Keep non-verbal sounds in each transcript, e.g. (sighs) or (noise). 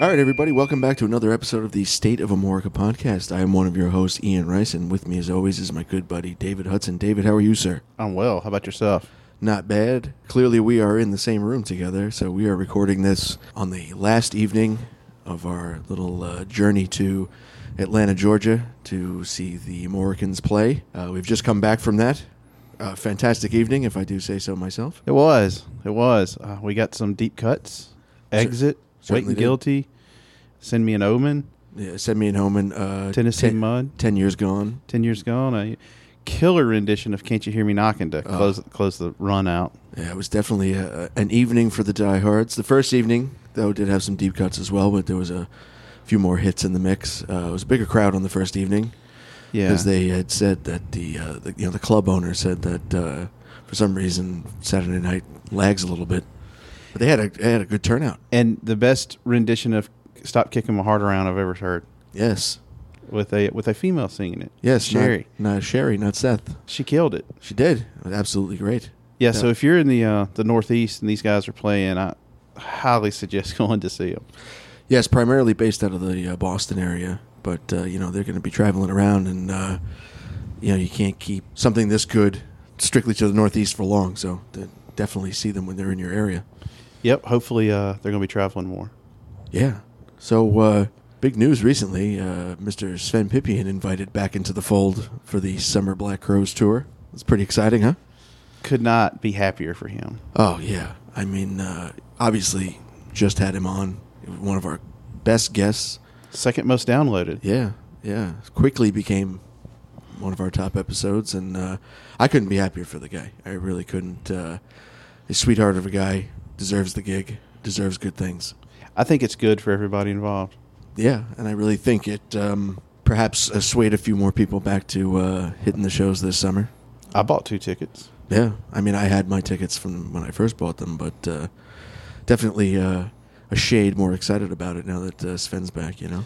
All right, everybody, welcome back to another episode of the State of Amorica podcast. I am one of your hosts, Ian Rice, and with me, as always, is my good buddy, David Hudson. David, how are you, sir? I'm well. How about yourself? Not bad. Clearly, we are in the same room together, so we are recording this on the last evening of our little uh, journey to Atlanta, Georgia, to see the Amoricans play. Uh, we've just come back from that. Uh, fantastic evening, if I do say so myself. It was. It was. Uh, we got some deep cuts. Exit. certainly Waiting did. Guilty. Send me an omen. Yeah, send me an omen. Uh, Tennessee ten, Mud. Ten years gone. Ten years gone. A killer rendition of "Can't You Hear Me Knocking" to close close the run out. Yeah, it was definitely a, an evening for the diehards. The first evening, though, did have some deep cuts as well, but there was a few more hits in the mix. Uh, it was a bigger crowd on the first evening Yeah. because they had said that the, uh, the you know the club owner said that uh, for some reason Saturday night lags a little bit, but they had a they had a good turnout. and the best rendition of "Stop Kicking My Heart Around" I've ever heard Yes, with a with a female singing it. yes, Sherry. not, Sherry, not Seth. She killed it. She did It was absolutely great. Yeah, so if you're in the uh, the Northeast and these guys are playing, I highly suggest (laughs) going to see them. Yes, primarily based out of the uh, Boston area, but uh, you know they're going to be traveling around, and uh, you know you can't keep something this good strictly to the Northeast for long. So de- definitely see them when they're in your area. Yep. Hopefully, uh, they're going to be traveling more. Yeah. So uh, big news recently: uh, Mr. Sven Pipien invited back into the fold for the Summer Black Crowes tour. It's pretty exciting, huh? Could not be happier for him. Oh yeah. I mean, uh, obviously, just had him on. One of our best guests. Second most downloaded. Yeah, yeah. Quickly became one of our top episodes, and uh, I couldn't be happier for the guy. I really couldn't. Uh, a sweetheart of a guy deserves the gig, deserves good things. I think it's good for everybody involved. Yeah, and I really think it um, perhaps swayed a few more people back to uh, hitting the shows this summer. I bought two tickets. Yeah, I mean, I had my tickets from when I first bought them, but uh, definitely uh, a shade more excited about it now that uh, Sven's back. You know.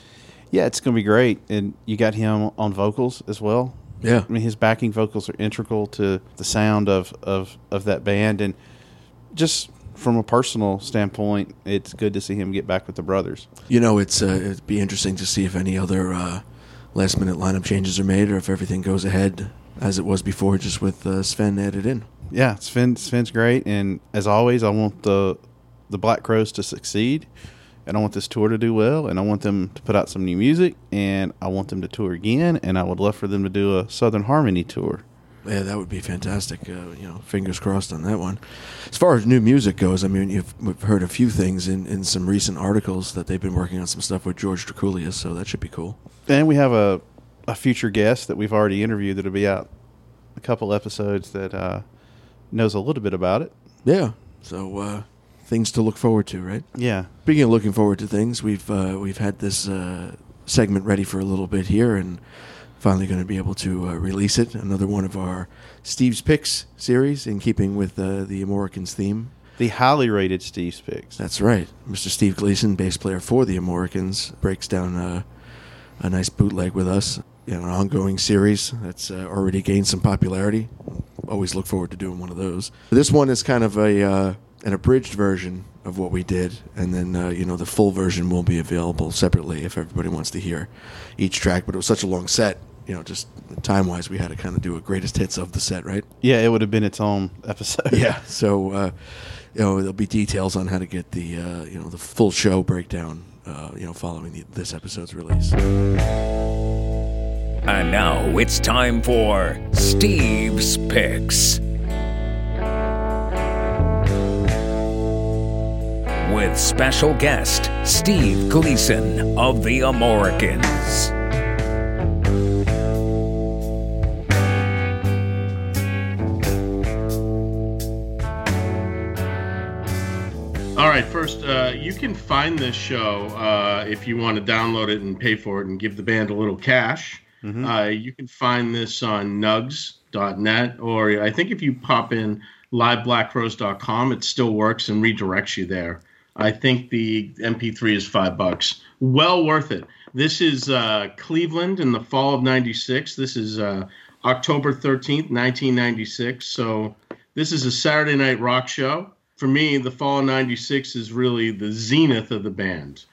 Yeah, it's going to be great. And you got him on vocals as well. Yeah. I mean, his backing vocals are integral to the sound of, of, of that band. And just from a personal standpoint, it's good to see him get back with the brothers. You know, it's uh, it'd be interesting to see if any other uh, last minute lineup changes are made, or if everything goes ahead as it was before, just with uh, Sven added in. Yeah, Sven, Sven's great. And as always, I want the, the Black Crowes to succeed. And I want this tour to do well. And I want them to put out some new music. And I want them to tour again. And I would love for them to do a Southern Harmony tour. Yeah, that would be fantastic. Uh, you know, fingers crossed on that one. As far as new music goes, I mean, you've we've heard a few things in, in some recent articles that they've been working on some stuff with George Drakoulias, so that should be cool. And we have a, a future guest that we've already interviewed that'll be out a couple episodes that uh, knows a little bit about it. Yeah, so uh, things to look forward to, right? Yeah. Speaking of looking forward to things, we've uh, we've had this uh, segment ready for a little bit here, and finally going to be able to uh, release it. Another one of our Steve's Picks series, in keeping with uh, the Amoricans theme. The highly rated Steve's Picks. That's right, Mr. Steve Gleason, bass player for the Amoricans, breaks down uh, a nice bootleg with us. Know, an ongoing series that's uh, already gained some popularity. Always look forward to doing one of those. This one is kind of a uh, an abridged version of what we did, and then uh, you know the full version will be available separately if everybody wants to hear each track. But it was such a long set, you know, just time wise, we had to kind of do a greatest hits of the set, right? Yeah, it would have been its own (laughs) episode. Yeah. So, uh, you know, there'll be details on how to get the, uh, you know, the full show breakdown, uh, you know, following the, this episode's release. And now it's time for Steve's Picks. With special guest Steve Gleason of the Amoricans. All right, first, uh, you can find this show uh, if you want to download it and pay for it and give the band a little cash. Mm-hmm. Uh, you can find this on nugs.net, or I think if you pop in liveblackcrows.com, it still works and redirects you there. I think the MP3 is five bucks. Well worth it. This is uh, Cleveland in the fall of 96. This is uh, October 13th, 1996. So this is a Saturday night rock show for me, the fall of 96 is really the zenith of the band.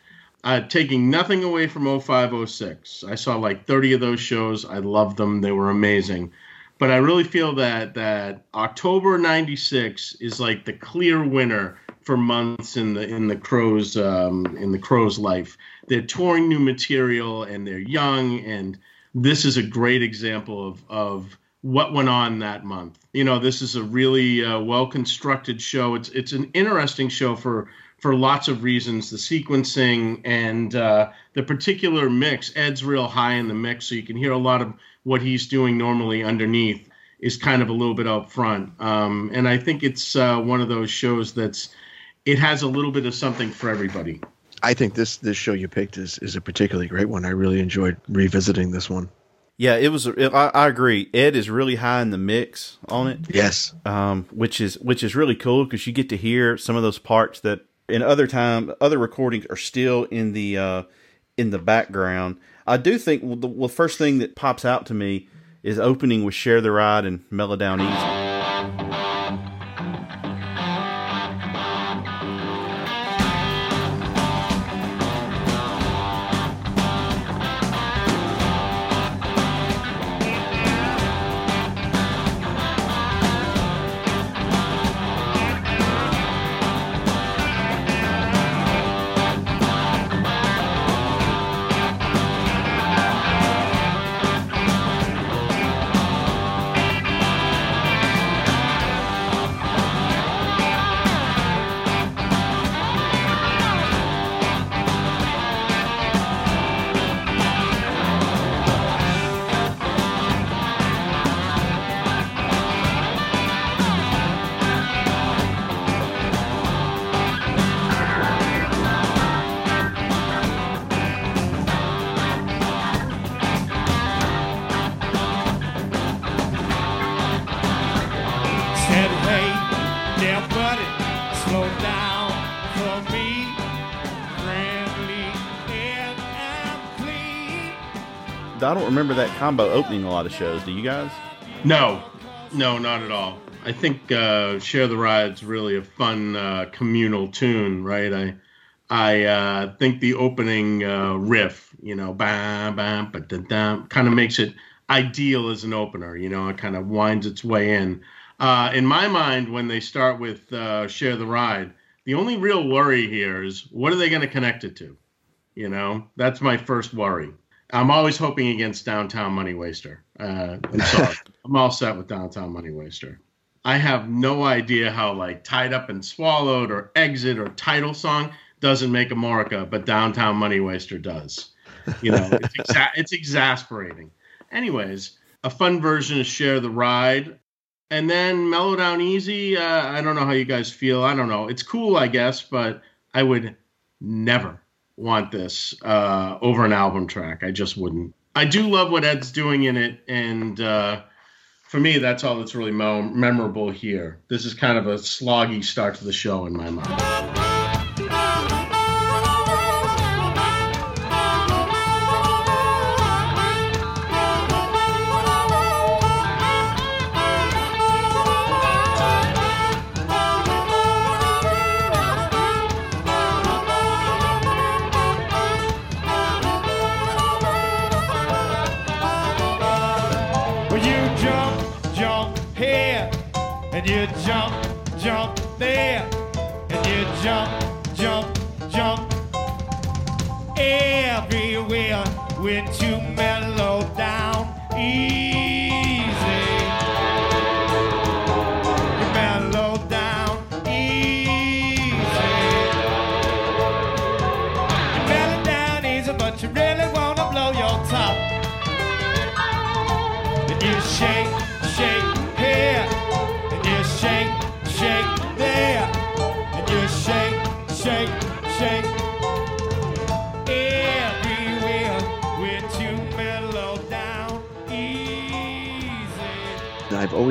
Uh, taking nothing away from 0506. I saw like 30 of those shows. I loved them. They were amazing. But I really feel that that October 96 is like the clear winner for months in the in the Crowes um, in the Crowes life. They're touring new material and they're young and this is a great example of of what went on that month. You know, this is a really uh, well constructed show. It's it's an interesting show for for lots of reasons. The sequencing and uh, the particular mix. Ed's real high in the mix, so you can hear a lot of what he's doing normally underneath is kind of a little bit up front. Um, and I think it's uh, one of those shows that's it has a little bit of something for everybody. I think this this show you picked is is a particularly great one. I really enjoyed revisiting this one. Yeah, it was. I, I, agree. Ed is really high in the mix on it. Yes, um, which is which is really cool because you get to hear some of those parts that in other time other recordings are still in the uh, in the background. I do think the, the first thing that pops out to me is opening with "Share the Ride" and "Mellow Down Easy." I don't remember that combo opening a lot of shows. Do you guys? No, no, not at all. I think uh, "Share the Ride's really a fun uh, communal tune, right? I I uh, think the opening uh, riff, you know, bam, bam, but kind of makes it ideal as an opener. You know, it kind of winds its way in. Uh, in my mind, when they start with uh, "Share the Ride," the only real worry here is what are they going to connect it to? You know, that's my first worry. I'm always hoping against Downtown Money Waster. Uh, I'm sorry. (laughs) I'm all set with Downtown Money Waster. I have no idea how like Tied Up and Swallowed or Exit or Title Song doesn't make Amorica, but Downtown Money Waster does. You know, it's, (laughs) exa- it's exasperating. Anyways, a fun version is Share the Ride. And then Mellow Down Easy. Uh, I don't know how you guys feel. I don't know. It's cool, I guess, but I would never want this uh, over an album track. I just wouldn't. I do love what Ed's doing in it, and uh, for me, that's all that's really mo- memorable here. This is kind of a sloggy start to the show in my mind.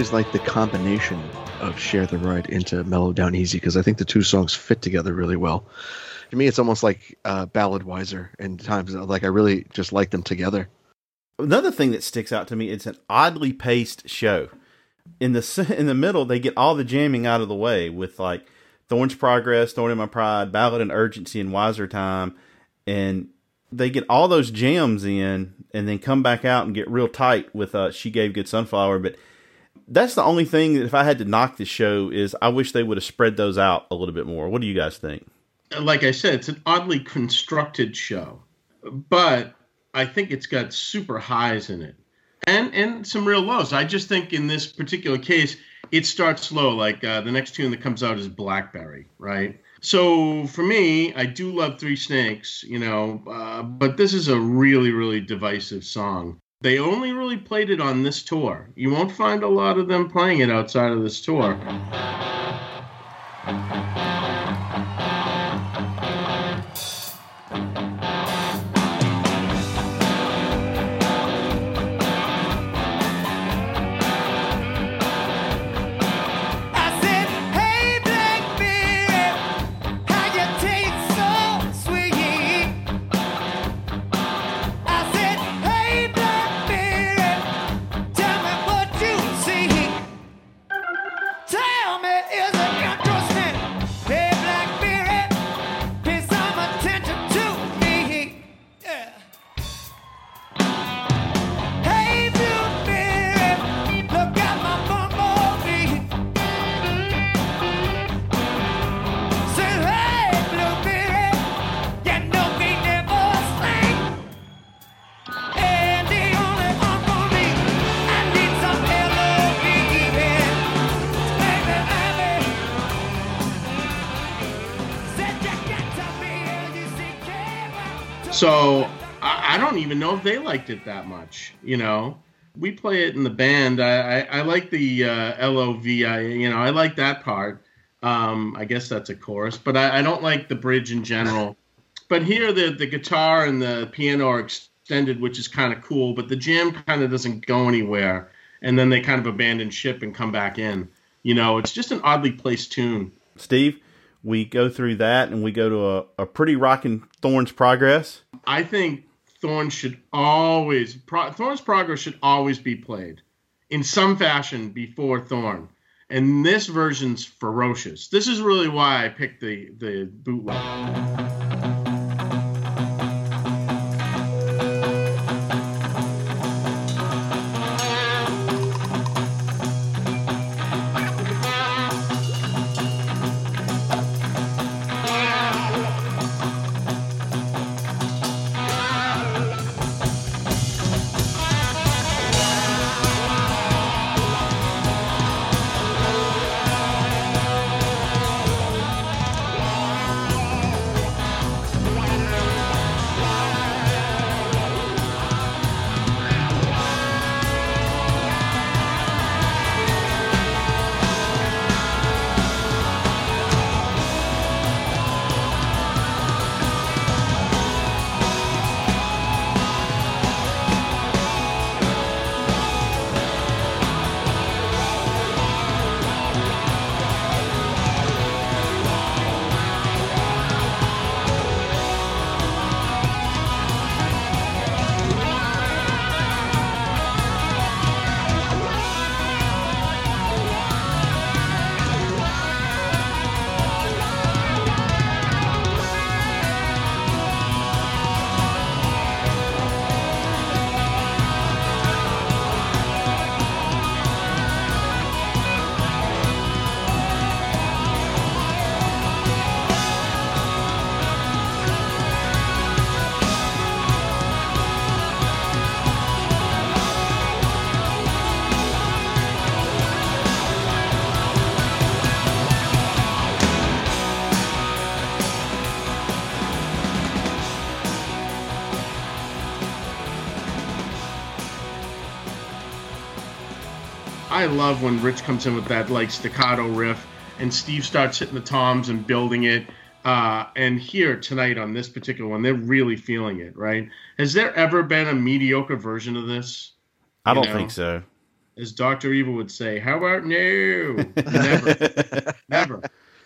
Always liked the combination of Share the Ride into Mellow Down Easy because I think the two songs fit together really well. To me, it's almost like uh, Ballad Wiser and times like I really just like them together. Another thing that sticks out to me, it's an oddly paced show. In the (laughs) in the middle, they get all the jamming out of the way with like Thorn's Progress, Thorn in My Pride, Ballad and Urgency, and Wiser Time, and they get all those jams in, and then come back out and get real tight with uh, She Gave Good Sunflower. But that's the only thing that if I had to knock the show is I wish they would have spread those out a little bit more. What do you guys think? Like I said, it's an oddly constructed show, but I think it's got super highs in it and and some real lows. I just think in this particular case, it starts slow. Like uh, the next tune that comes out is Blackberry, right? So for me, I do love Three Snakes, you know, uh, but this is a really, really divisive song. They only really played it on this tour. You won't find a lot of them playing it outside of this tour. Even know if they liked it that much. You know, we play it in the band. I, I, I like the uh, L O V I. You know, I like that part. Um, I guess that's a chorus, but I, I don't like the bridge in general. (laughs) But here, the the guitar and the piano are extended, which is kind of cool. But the jam kind of doesn't go anywhere, and then they kind of abandon ship and come back in. You know, it's just an oddly placed tune. Steve, we go through that and we go to a, a pretty rocking Thorns Progress. I think Thorn should always Pro, Thorn's Progress should always be played in some fashion before Thorn. And this version's ferocious. This is really why I picked the the bootleg. Love when Rich comes in with that like staccato riff, and Steve starts hitting the toms and building it. Uh, and here tonight on this particular one, they're really feeling it. Right? Has there ever been a mediocre version of this? I don't know? think so. as Doctor Evil would say, "How about no?" Never, (laughs) never.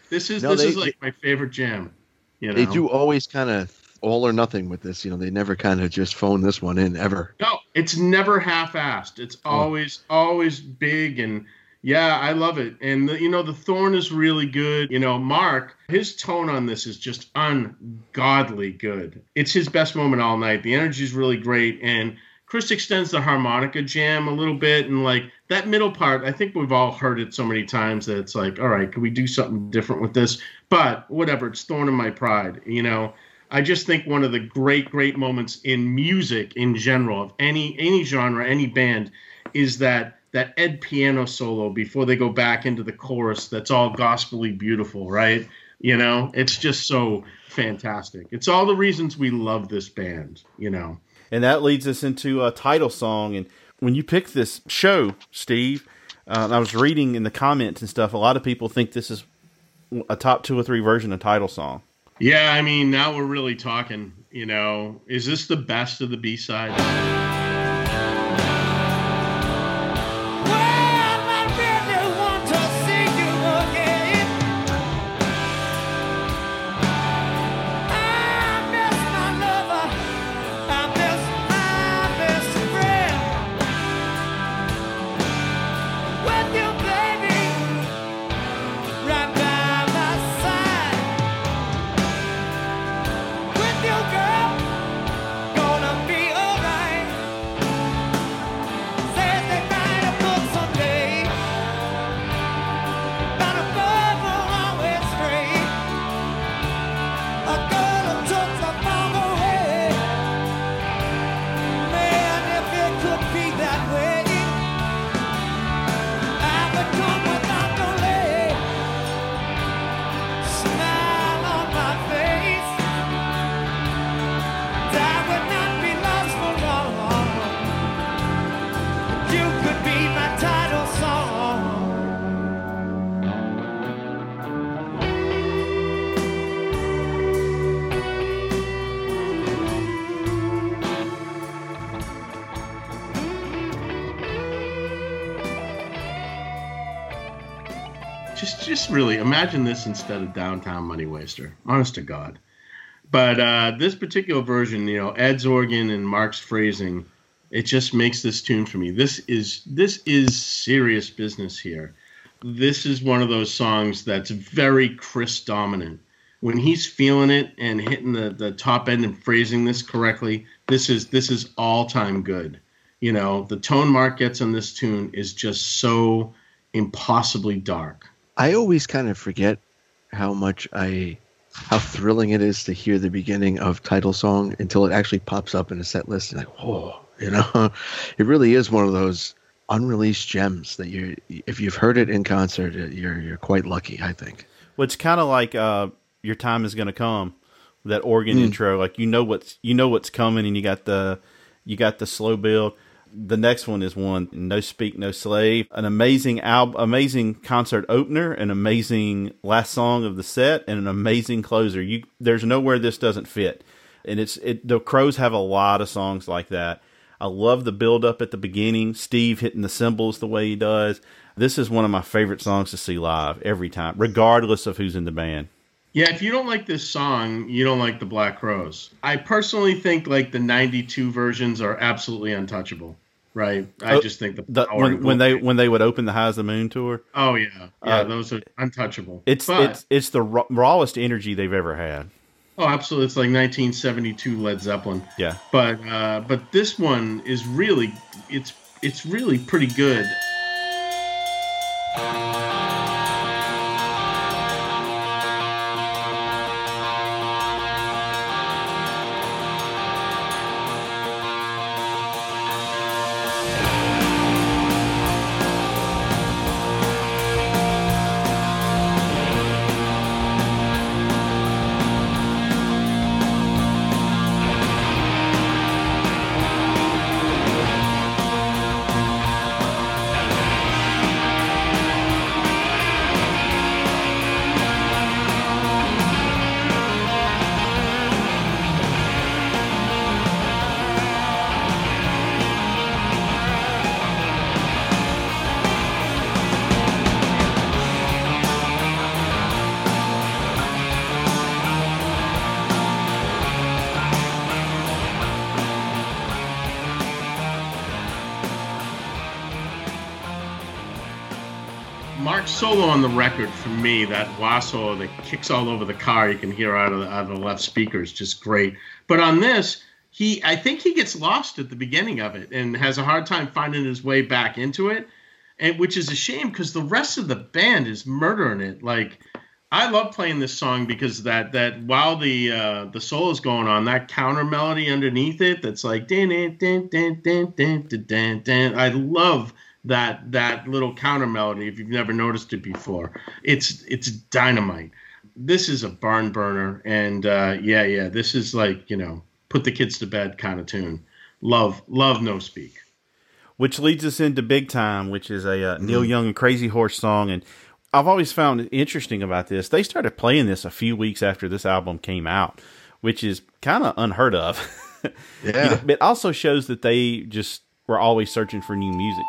This is No, this they- is like my favorite jam. You know, They do always kind of all or nothing with this. You know, they never kind of just phone this one in ever. No, it's never half-assed. It's oh. always always big and yeah, I love it. And the, you know, the Thorn is really good. You know, Marc, his tone on this is just ungodly good. It's his best moment all night. The energy is really great and Chris extends the harmonica jam a little bit and like that middle part, I think we've all heard it so many times that it's like, all right, can we do something different with this? But whatever, it's thorn in my pride, you know. I just think one of the great, great moments in music in general of any any genre, any band, is that that Ed piano solo before they go back into the chorus. That's all gospelly beautiful, right? You know, it's just so fantastic. It's all the reasons we love this band. You know, And that leads us into a title song. And when you pick this show, Steve, uh, I was reading in the comments and stuff. A lot of people think this is a top two or three version of title song. Yeah. I mean, now we're really talking. You know, is this the best of the B side? Instead of downtown money waster. Honest to god. But uh, this particular version you know ed's organ and mark's phrasing it just makes this tune for me. This is this is serious business here. This is one of those songs that's very chris dominant. When he's feeling it and hitting the, the top end and phrasing this correctly this is this is all time good. You know the tone mark gets on this tune is just so impossibly dark. I always kind of forget how much I, how thrilling it is to hear the beginning of title song until it actually pops up in a set list. And like, whoa, you know, (laughs) it really is one of those unreleased gems that you, if you've heard it in concert, you're you're quite lucky. I think. Well, it's kind of like uh, your time is going to come. That organ intro, like you know what's you know what's coming, and you got the you got the slow build. The next one is one no speak no slave, an amazing album, amazing concert opener, an amazing last song of the set, and an amazing closer. You there's nowhere this doesn't fit, and it's it. The Crowes have a lot of songs like that. I love the build up at the beginning. Steve hitting the cymbals the way he does. This is one of my favorite songs to see live every time, regardless of who's in the band. Yeah, if you don't like this song, you don't like the Black Crowes. I personally think like the '92 versions are absolutely untouchable. Right? I Oh, just think the, The, when, when they when they would open the High as the Moon tour, oh yeah, yeah, uh, those are untouchable. it's But- it's it's the raw, rawest energy they've ever had. oh, absolutely, it's like 1972 Led Zeppelin. Yeah, But uh, but this one is really it's it's really pretty good. me, that Wasso that kicks all over the car, you can hear out of the, out of the left speaker is just great. But on this, he I think he gets lost at the beginning of it and has a hard time finding his way back into it, and which is a shame because the rest of the band is murdering it. Like I love playing this song because that that while the uh, the solo is going on, that counter melody underneath it that's like dan dan dan dan dan dan dan dan. I love that that little counter melody. If you've never noticed it before, it's it's dynamite. This is a barn burner, and uh, yeah, yeah, this is like you know put the kids to bed kind of tune. Love love no speak. which leads us into Big Time, which is a uh, Neil Young and Crazy Horse song. And I've always found it interesting about this. They started playing this a few weeks after this album came out, which is kind of unheard of. (laughs) Yeah. It also shows that they just were always searching for new music.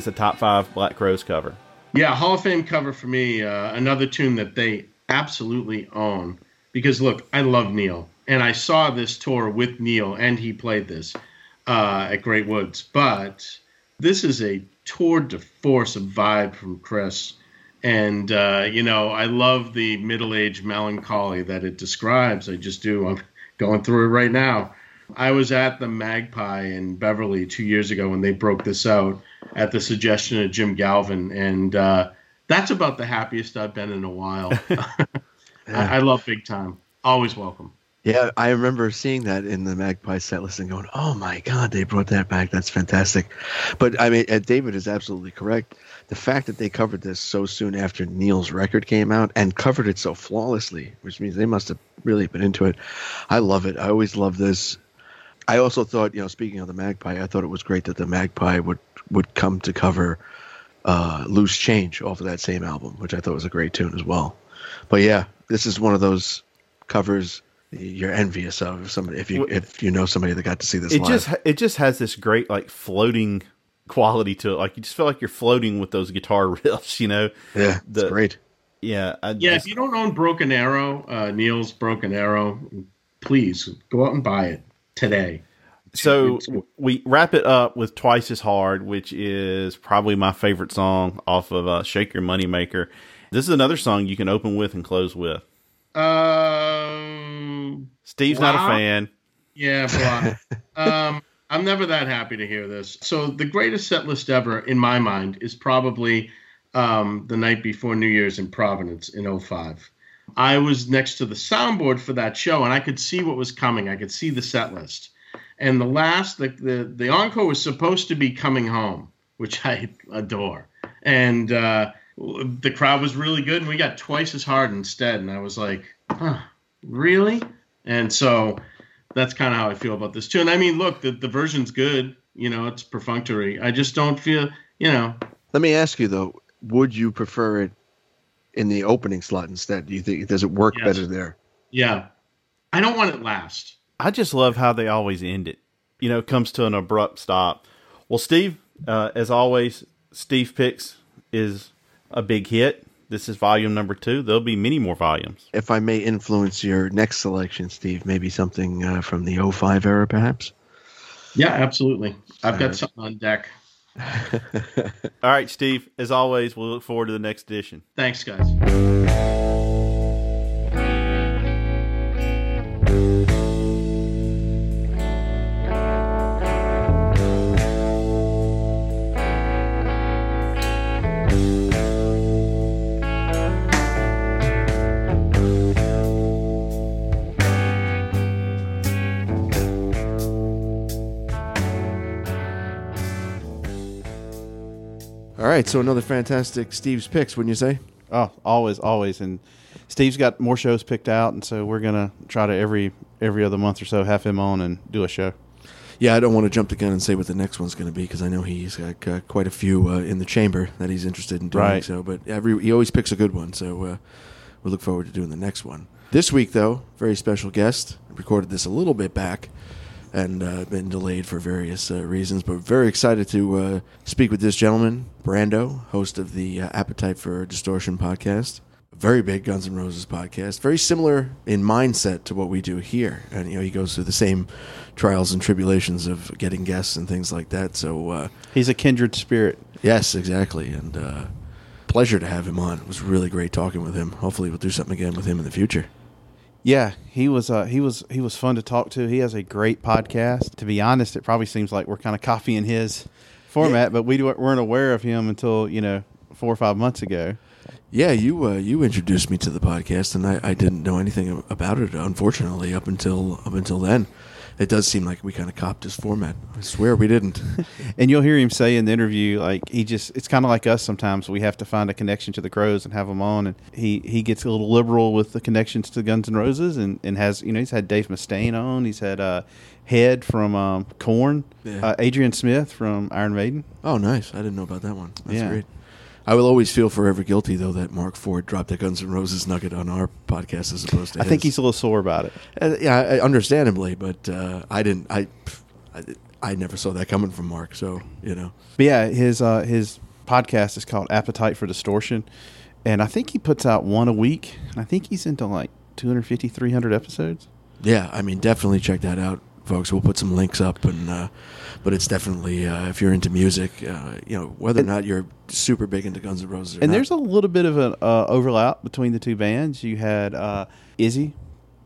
Is a top five Black Crowes cover. Yeah, Hall of Fame cover for me. Uh, another tune that they absolutely own. Because look, I love Neil, and I saw this tour with Neil, and he played this uh, at Great Woods. But this is a tour de force of vibe from Chris, and uh, you know I love the middle-aged melancholy that it describes. I just do. I'm (laughs) going through it right now. I was at the Magpie in Beverly two years ago when they broke this out at the suggestion of Jim Galvin, and uh, that's about the happiest I've been in a while. (laughs) I, I love Big Time. Always welcome. Yeah, I remember seeing that in the Magpie set list and going, "Oh my God, they brought that back. That's fantastic." But I mean, David is absolutely correct. The fact that they covered this so soon after Neil's record came out and covered it so flawlessly, which means they must have really been into it. I love it. I always love this. I also thought, you know, speaking of the Magpie, I thought it was great that the Magpie would would come to cover uh, "Loose Change" off of that same album, which I thought was a great tune as well. But yeah, this is one of those covers you're envious of if somebody if you if you know somebody that got to see this It live. just it just has this great like floating quality to it. Like you just feel like you're floating with those guitar (laughs) riffs. You know? yeah, the- it's great. Yeah. I Yeah, just- if you don't own Broken Arrow, uh, Neil's Broken Arrow, please go out and buy it today. So we wrap it up with Twice as Hard, which is probably my favorite song off of uh, Shake Your Money Maker. This is another song you can open with and close with. Um, Steve's not a fan. Yeah, (laughs) um, I'm never that happy to hear this. So the greatest set list ever, in my mind, is probably um, the night before New Year's in Providence in 05. I was next to the soundboard for that show, and I could see what was coming. I could see the set list. And the last, the the, the encore was supposed to be coming home, which (laughs) I adore. And uh, the crowd was really good, and we got twice as hard instead. And I was like, huh, really? And so that's kind of how I feel about this too. And I mean, look, the, the version's good. You know, it's perfunctory. I just don't feel, you know, Let me ask you though, would you prefer it in the opening slot instead? Do you think does it work Yes. better there? yeah. I don't want it last. I just love how they always end it. You know, it comes to an abrupt stop. Well, Steve, uh, as always, Steve Picks is a big hit. This is volume number two. There'll be many more volumes. If I may influence your next selection, Steve, maybe something uh, from the 05 era, perhaps. Yeah, absolutely. I've got something on deck. All right, Steve. As always, we'll look forward to the next edition. Thanks, guys. Right, so another fantastic Steve's picks, wouldn't you say? Oh, always, always. And Steve's got more shows picked out, and so we're gonna try to every every other month or so have him on and do a show. Yeah, I don't want to jump the gun and say what the next one's going to be because I know he's got uh, quite a few uh, in the chamber that he's interested in doing. Right. So, but every he always picks a good one. So uh, we look forward to doing the next one. This week, though, very special guest. I recorded this a little bit back and uh, been delayed for various uh, reasons, but very excited to uh, speak with this gentleman, Brando, host of the uh, Appetite for Distortion podcast. Very big Guns N' Roses podcast, very similar in mindset to what we do here, and you know he goes through the same trials and tribulations of getting guests and things like that. So uh, He's a kindred spirit. yes, exactly, and uh, pleasure to have him on. It was really great talking with him. Hopefully, we'll do something again with him in the future. Yeah, he was. Uh, he was. He was fun to talk to. He has a great podcast. To be honest, it probably seems like we're kind of copying his format, but we weren't aware of him until you know four or five months ago. Yeah, you uh, you introduced me to the podcast, and I, I didn't know anything about it. Unfortunately, up until up until then, it does seem like we kind of copped his format. I swear we didn't. (laughs) And you'll hear him say in the interview, like he just, it's kind of like us sometimes. We have to find a connection to the Crowes and have them on. And he, he gets a little liberal with the connections to Guns N' Roses and, and has, you know, he's had Dave Mustaine on. He's had uh, Head from um, Korn, Yeah. uh, Adrian Smith from Iron Maiden. oh, nice! I didn't know about that one. That's Yeah. great. I will always feel forever guilty though that Marc Ford dropped that Guns N' Roses nugget on our podcast as opposed to. I think he's a little sore about it. Uh, yeah, I- understandably, but uh, I didn't. I, I I never saw that coming from Mark. So you know. But yeah, his uh, his podcast is called Appetite for Distortion, and I think he puts out one a week. And I think he's into like 250, 300 episodes. Yeah, I mean, definitely check that out, folks. We'll put some links up, and uh, but it's definitely uh, if you're into music, uh, you know, whether or not you're super big into Guns N' Roses. Or And not. there's a little bit of an uh, overlap between the two bands. You had uh, Izzy,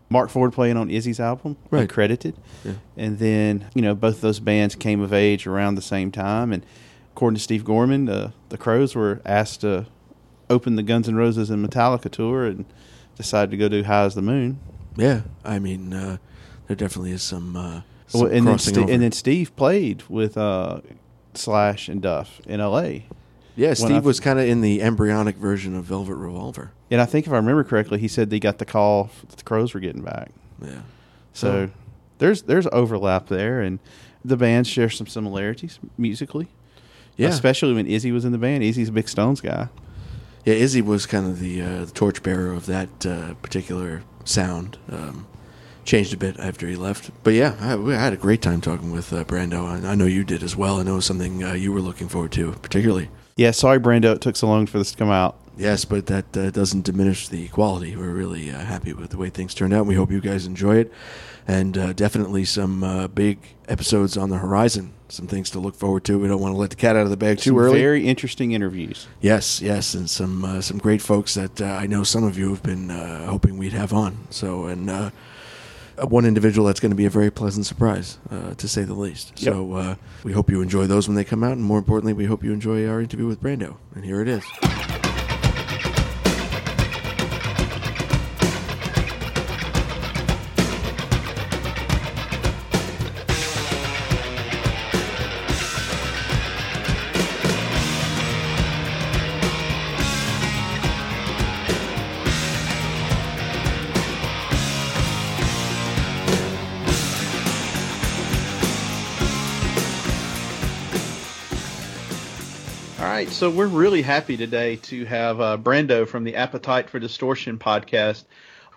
Marc Ford playing on Izzy's album, Right. credited, Yeah. and then you know both those bands came of age around the same time. And according to Steve Gorman, uh, the Crowes were asked to open the Guns N' Roses and Metallica tour, and decided to go do High as the Moon. yeah. I mean, uh, there definitely is some. Uh, some Well, and then over. and then Steve played with uh, Slash and Duff in L.A. yeah, Steve was kind of in the embryonic version of Velvet Revolver. And I think if I remember correctly, he said they got the call that the Crowes were getting back. Yeah. So there's there's overlap there, and the bands share some similarities musically. Yeah. especially when Izzy was in the band. Izzy's a big Stones guy. Yeah, Izzy was kind of the, uh, the torchbearer of that uh, particular sound. Um, changed a bit after he left, but yeah, I, I had a great time talking with uh, Brando, and I know you did as well. I know it was something uh, you were looking forward to, particularly. Yeah, sorry, Brando, it took so long for this to come out. Yes, but that uh, doesn't diminish the quality. We're really uh, happy with the way things turned out. We hope you guys enjoy it, and uh, definitely some uh, big episodes on the horizon. Some things to look forward to. We don't want to let the cat out of the bag too Some early. very interesting interviews. Yes, yes, and some uh, some great folks that uh, I know some of you have been uh, hoping we'd have on. So, and one individual that's going to be a very pleasant surprise, uh, to say the least. So, uh, we hope you enjoy those when they come out, and more importantly, we hope you enjoy our interview with Brando. And here it is. So we're really happy today to have uh, Brando from the Appetite for Distortion podcast.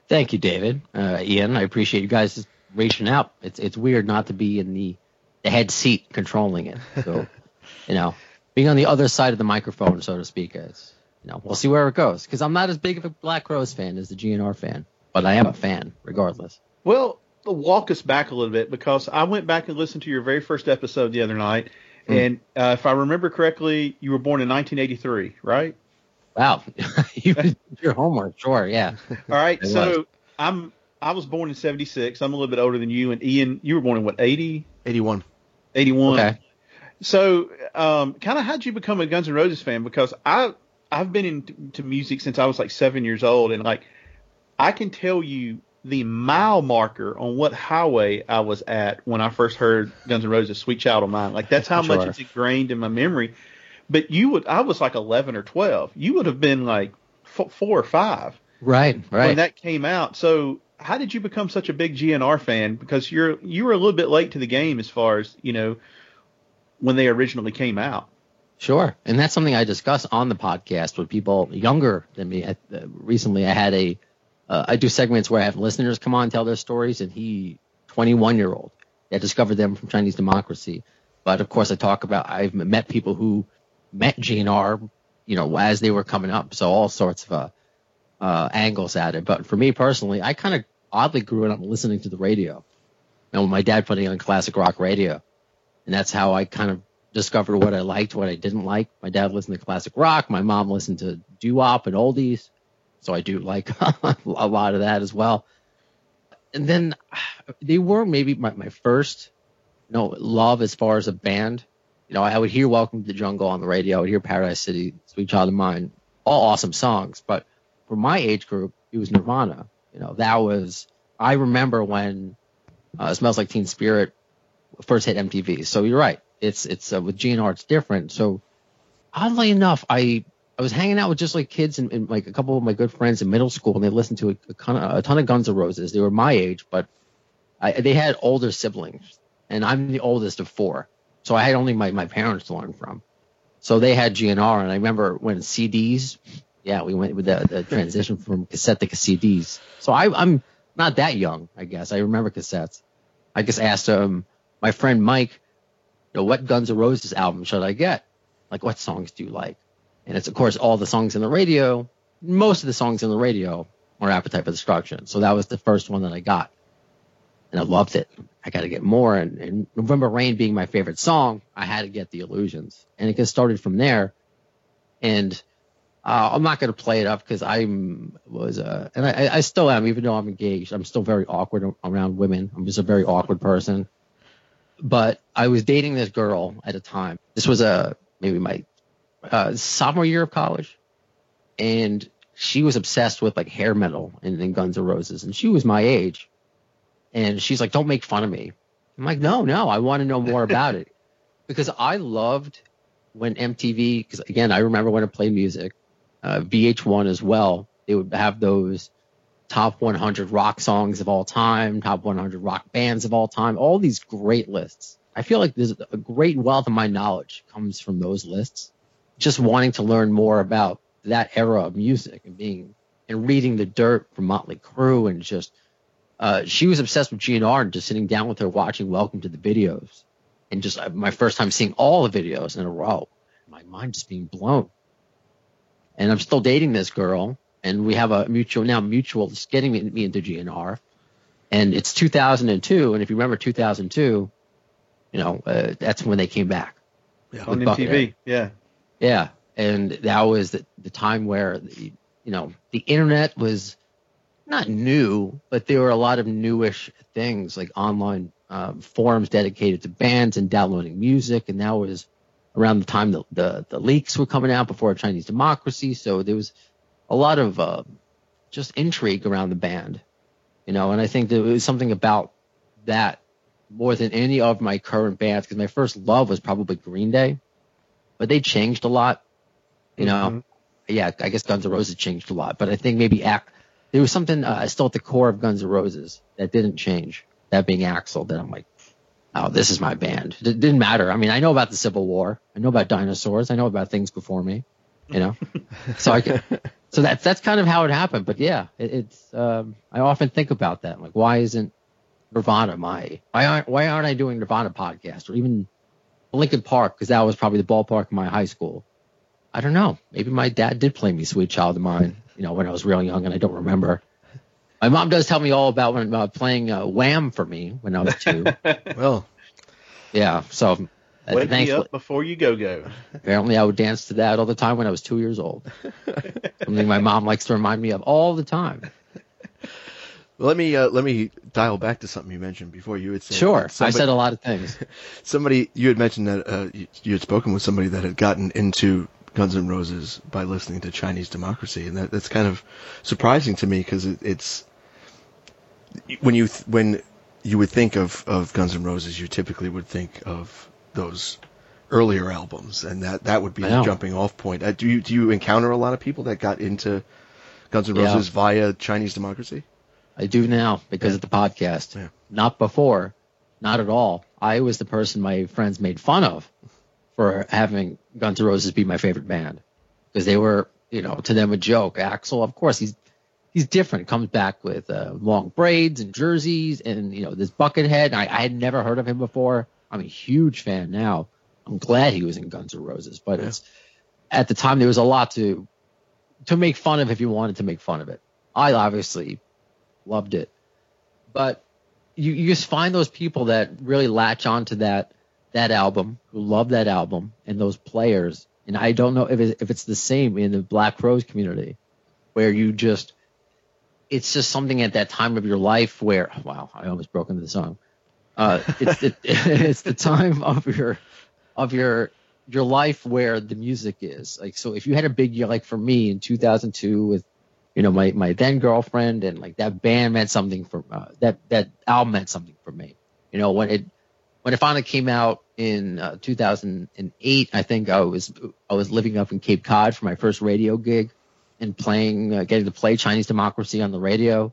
Thank you, David. Uh, Ian, I appreciate you guys reaching out. It's it's weird not to be in the, the head seat controlling it. So, (laughs) you know, being on the other side of the microphone, so to speak, is you know, we'll see where it goes. Because I'm not as big of a Black Crowes fan as the GNR fan, but I am a fan regardless. Well, walk us back a little bit because I went back and listened to your very first episode the other night, Hmm. and uh, if I remember correctly, you were born in 1983, right? Wow, (laughs) you did (laughs) your homework, sure, yeah. (laughs) All right. It so was. I'm I was born in 76. I'm a little bit older than you, and Ian, you were born in what 80, 81. 81. Okay. So, um, kind of how'd you become a Guns N' Roses fan? Because I I've been into music since I was like seven years old, and like I can tell you the mile marker on what highway I was at when I first heard Guns N' Roses' "Sweet Child of Mine." Like that's how much it's ingrained in my memory. But you would I was like 11 or 12. You would have been like f- four or five Right, right. when that came out. So how did you become such a big GNR fan? Because you're you were a little bit late to the game as far as you know when they originally came out. Sure, and that's something I discuss on the podcast with people younger than me. I, uh, recently, I had a, uh, I do segments where I have listeners come on tell their stories, and he, 21 year old, that discovered them from Chinese Democracy. But of course, I talk about I've met people who met GNR, you know, as they were coming up, so all sorts of uh, uh, angles at it. But for me personally, I kind of oddly grew up listening to the radio. and my dad putting on classic rock radio, and that's how I kind of discovered what I liked, what I didn't like. My dad listened to classic rock. My mom listened to doo wop and oldies, so I do like (laughs) a lot of that as well. And then they were maybe my, my first, you know, love as far as a band. You know, I would hear Welcome to the Jungle on the radio. I would hear Paradise City, Sweet Child of Mine, all awesome songs. But for my age group, it was Nirvana. You know, that was. I remember when uh, Smells Like Teen Spirit first hit MTV. So you're right. It's it's uh, with GNR it's different. So oddly enough, I I was hanging out with just like kids and, and like a couple of my good friends in middle school, and they listened to a, a, ton of, a ton of Guns N' Roses. They were my age, but I, they had older siblings, and I'm the oldest of four, so I had only my my parents to learn from. So they had GNR, and I remember when CDs. Yeah, we went with the, the transition from cassette to CDs. So I, I'm not that young, I guess. I remember cassettes. I just asked um my friend Mike, you know, what Guns N' Roses album should I get? Like, what songs do you like? And it's of course all the songs in the radio. Most of the songs in the radio are Appetite for Destruction. So that was the first one that I got, and I loved it. I got to get more. And, and November Rain being my favorite song, I had to get the Illusions, and it just started from there. And uh, I'm not going to play it up because I'm was uh, and I, I still am, even though I'm engaged. I'm still very awkward around women. I'm just a very awkward person. But I was dating this girl at a time. This was a maybe my uh, sophomore year of college, and she was obsessed with like hair metal and, and Guns N' Roses, and she was my age. And she's like, "Don't make fun of me." I'm like, "No, no, I want to know more (laughs) about it," because I loved when MTV. Because again, I remember when it played music uh, VH1 as well. They would have those top 100 rock songs of all time, top 100 rock bands of all time, all these great lists. I feel like there's a great wealth of my knowledge comes from those lists. Just wanting to learn more about that era of music and being and reading the dirt from Motley Crue and just uh, she was obsessed with GNR and just sitting down with her watching Welcome to the videos and just uh, my first time seeing all the videos in a row. My mind just being blown and I'm still dating this girl, and we have a mutual now mutual is getting me, me into GNR, and it's 2002, and if you remember 2002, you know uh, that's when they came back. on With Buckethead. MTV. Yeah. Yeah, and that was the, the time where the, you know the internet was not new, but there were a lot of newish things like online um, forums dedicated to bands and downloading music, and that was around the time the, the, the leaks were coming out before Chinese Democracy. So there was a lot of uh, just intrigue around the band, you know. And I think there was something about that more than any of my current bands because my first love was probably Green Day, but they changed a lot, you know. Yeah, I guess Guns N' Roses changed a lot, but I think maybe Ac- there was something uh, still at the core of Guns N' Roses that didn't change. That being Axl, that I'm like, oh, this is my band. It didn't matter. I mean, I know about the Civil War. I know about dinosaurs. I know about things before me. You know, (laughs) so I can, so that's that's kind of how it happened. But yeah, it, it's um, I often think about that. Like, why isn't Nirvana my why aren't why aren't I doing Nirvana podcast or even Linkin Park because that was probably the ballpark of my high school. I don't know. Maybe my dad did play me "Sweet Child of Mine," you know, when I was real young and I don't remember. My mom does tell me all about when uh, playing uh, Wham for me when I was two. (laughs) Well, yeah, so uh, Wake me up before you go go. apparently I would dance to that all the time when I was two years old. (laughs) Something my mom likes to remind me of all the time. Let me uh, let me dial back to something you mentioned before. You had said Sure, that I said a lot of things. (laughs) somebody you had mentioned that uh, you, you had spoken with somebody that had gotten into Guns N' Roses by listening to Chinese Democracy, and that, that's kind of surprising to me because it, it's when you th- when you would think of, of Guns N' Roses, you typically would think of those earlier albums, and that that would be the jumping off point. Uh, do you do you encounter a lot of people that got into Guns N' Yeah. Roses via Chinese Democracy? I do now because of the podcast. Yeah. Not before, not at all. I was the person my friends made fun of for having Guns N' Roses be my favorite band because they were, you know, to them a joke. Axl, of course, he's he's different. Comes back with uh, long braids and jerseys and you know this Buckethead. I, I had never heard of him before. I'm a huge fan now. I'm glad he was in Guns N' Roses, but it's at the time there was a lot to to make fun of if you wanted to make fun of it. I obviously loved it, but you, you just find those people that really latch onto that that album, who love that album, and those players. And I don't know if it, if it's the same in the Black Crowes community, where you just it's just something at that time of your life where wow, I almost broke into the song. Uh, it's the, (laughs) it's the time of your of your your life where the music is like so if you had a big year like for me in 2002 with you know my my then girlfriend and like that band meant something for uh, that that album meant something for me you know when it when it finally came out in uh, 2008 i think i was i was living up in cape cod for my first radio gig and playing uh, getting to play chinese democracy on the radio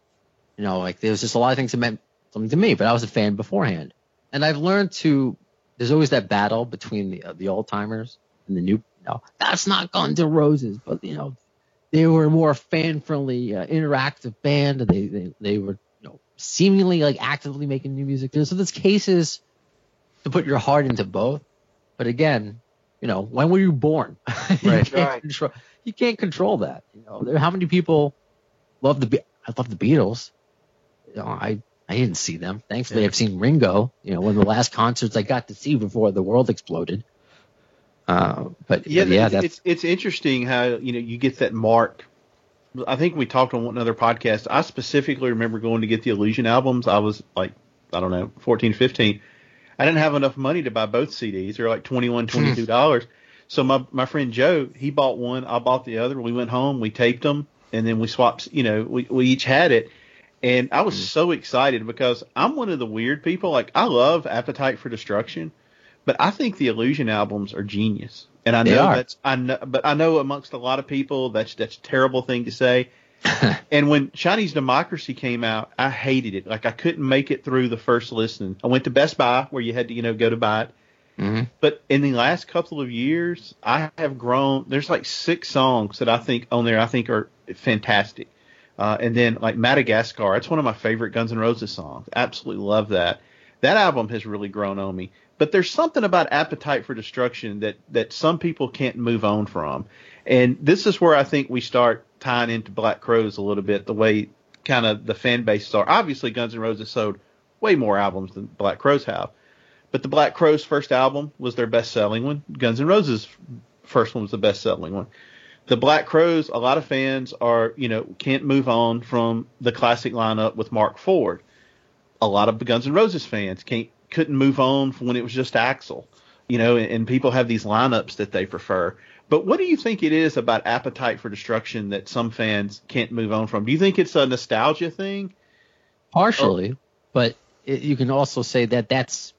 you know like there was just a lot of things that meant something to me but i was a fan beforehand and i've learned to there's always that battle between the uh, the old timers and the new. Know, that's not Guns N' Roses, but you know, they were a more fan friendly, uh, interactive band. and They, they they were you know seemingly like actively making new music. So there's cases to put your heart into both. But again, you know, when were you born? (laughs) you, Right. can't Right. control, you can't control that. You know, there, how many people love the Be- I love the Beatles. You know, I I didn't see them. Thankfully, I've seen Ringo. You know, one of the last concerts I got to see before the world exploded. Uh, but Yeah, yeah, it's, it's it's interesting how you know you get that mark. I think we talked on one other podcast. I specifically remember going to get the Illusion albums. I was like, I don't know, 14, 15. I didn't have enough money to buy both CDs. They're like 21 22 dollars. so my my friend Joe, he bought one. I bought the other. We went home, we taped them, and then we swapped. You know, we we each had it. And I was so excited because I'm one of the weird people. Like I love Appetite for Destruction, but I think the Illusion albums are genius. And I know that's I know, but I know amongst a lot of people that's that's a terrible thing to say. (laughs) and when Chinese Democracy came out, I hated it. Like I couldn't make it through the first listen. I went to Best Buy where you had to you know go to buy it. Mhm. But in the last couple of years, I have grown. There's like six songs that I think on there I think are fantastic. Uh, and then like Madagascar, it's one of my favorite Guns N' Roses songs. Absolutely love that. That album has really grown on me. But there's something about Appetite for Destruction that that some people can't move on from. And this is where I think we start tying into Black Crowes a little bit, the way kind of the fan bases are. Obviously, Guns N' Roses sold way more albums than Black Crowes have. But the Black Crowes' first album was their best selling one. Guns N' Roses' first one was the best selling one. The Black Crowes, a lot of fans are, you know, can't move on from the classic lineup with Marc Ford. A lot of Guns N' Roses fans can't couldn't move on from when it was just Axl. You know, and, and people have these lineups that they prefer. But what do you think it is about Appetite for Destruction that some fans can't move on from? Do you think it's a nostalgia thing? partially, but it, you can also say that that's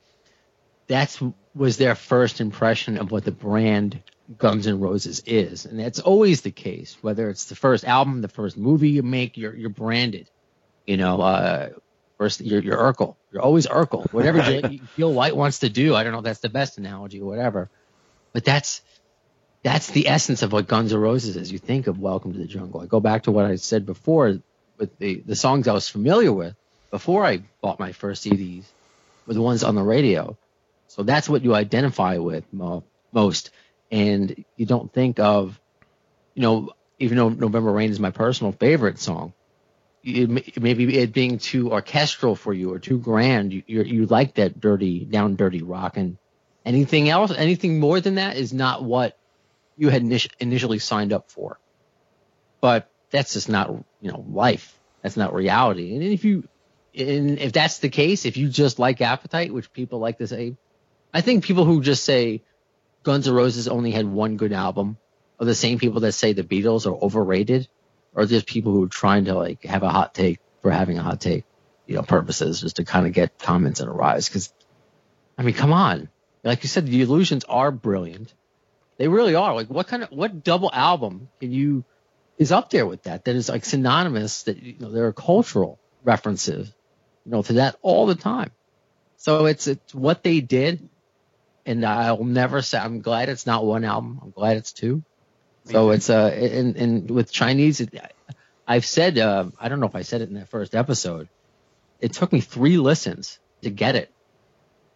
that's was their first impression of what the brand Guns N' Roses is, and that's always the case. Whether it's the first album, the first movie you make, you're you're branded. You know, uh, first you're you're Urkel. You're always Urkel. Whatever (laughs) Jaleel White wants to do, I don't know if that's the best analogy or whatever, but that's that's the essence of what Guns N' Roses is. You think of Welcome to the Jungle. I go back to what I said before with the the songs I was familiar with before I bought my first CDs were the ones on the radio. So that's what you identify with mo- most, and you don't think of, you know, even though November Rain is my personal favorite song, it, maybe it being too orchestral for you or too grand. You you you like that dirty, down dirty rock, and anything else, anything more than that is not what you had init- initially signed up for. But that's just not you know life. That's not reality. And if you, and if that's the case, if you just like Appetite, which people like to say, I think people who just say Guns N' Roses only had one good album are the same people that say the Beatles are overrated or just people who are trying to like have a hot take for having a hot take, you know, purposes just to kind of get comments and a rise. Cause I mean, come on. Like you said, the illusions are brilliant. They really are. Like what kind of, what double album can you, is up there with that? That is like synonymous that, you know, there are cultural references, you know, to that all the time. So it's, it's what they did. And I'll never say, I'm glad it's not one album. I'm glad it's two. So it's uh and and with Chinese, it, I've said uh, I don't know if I said it in that first episode. It took me three listens to get it.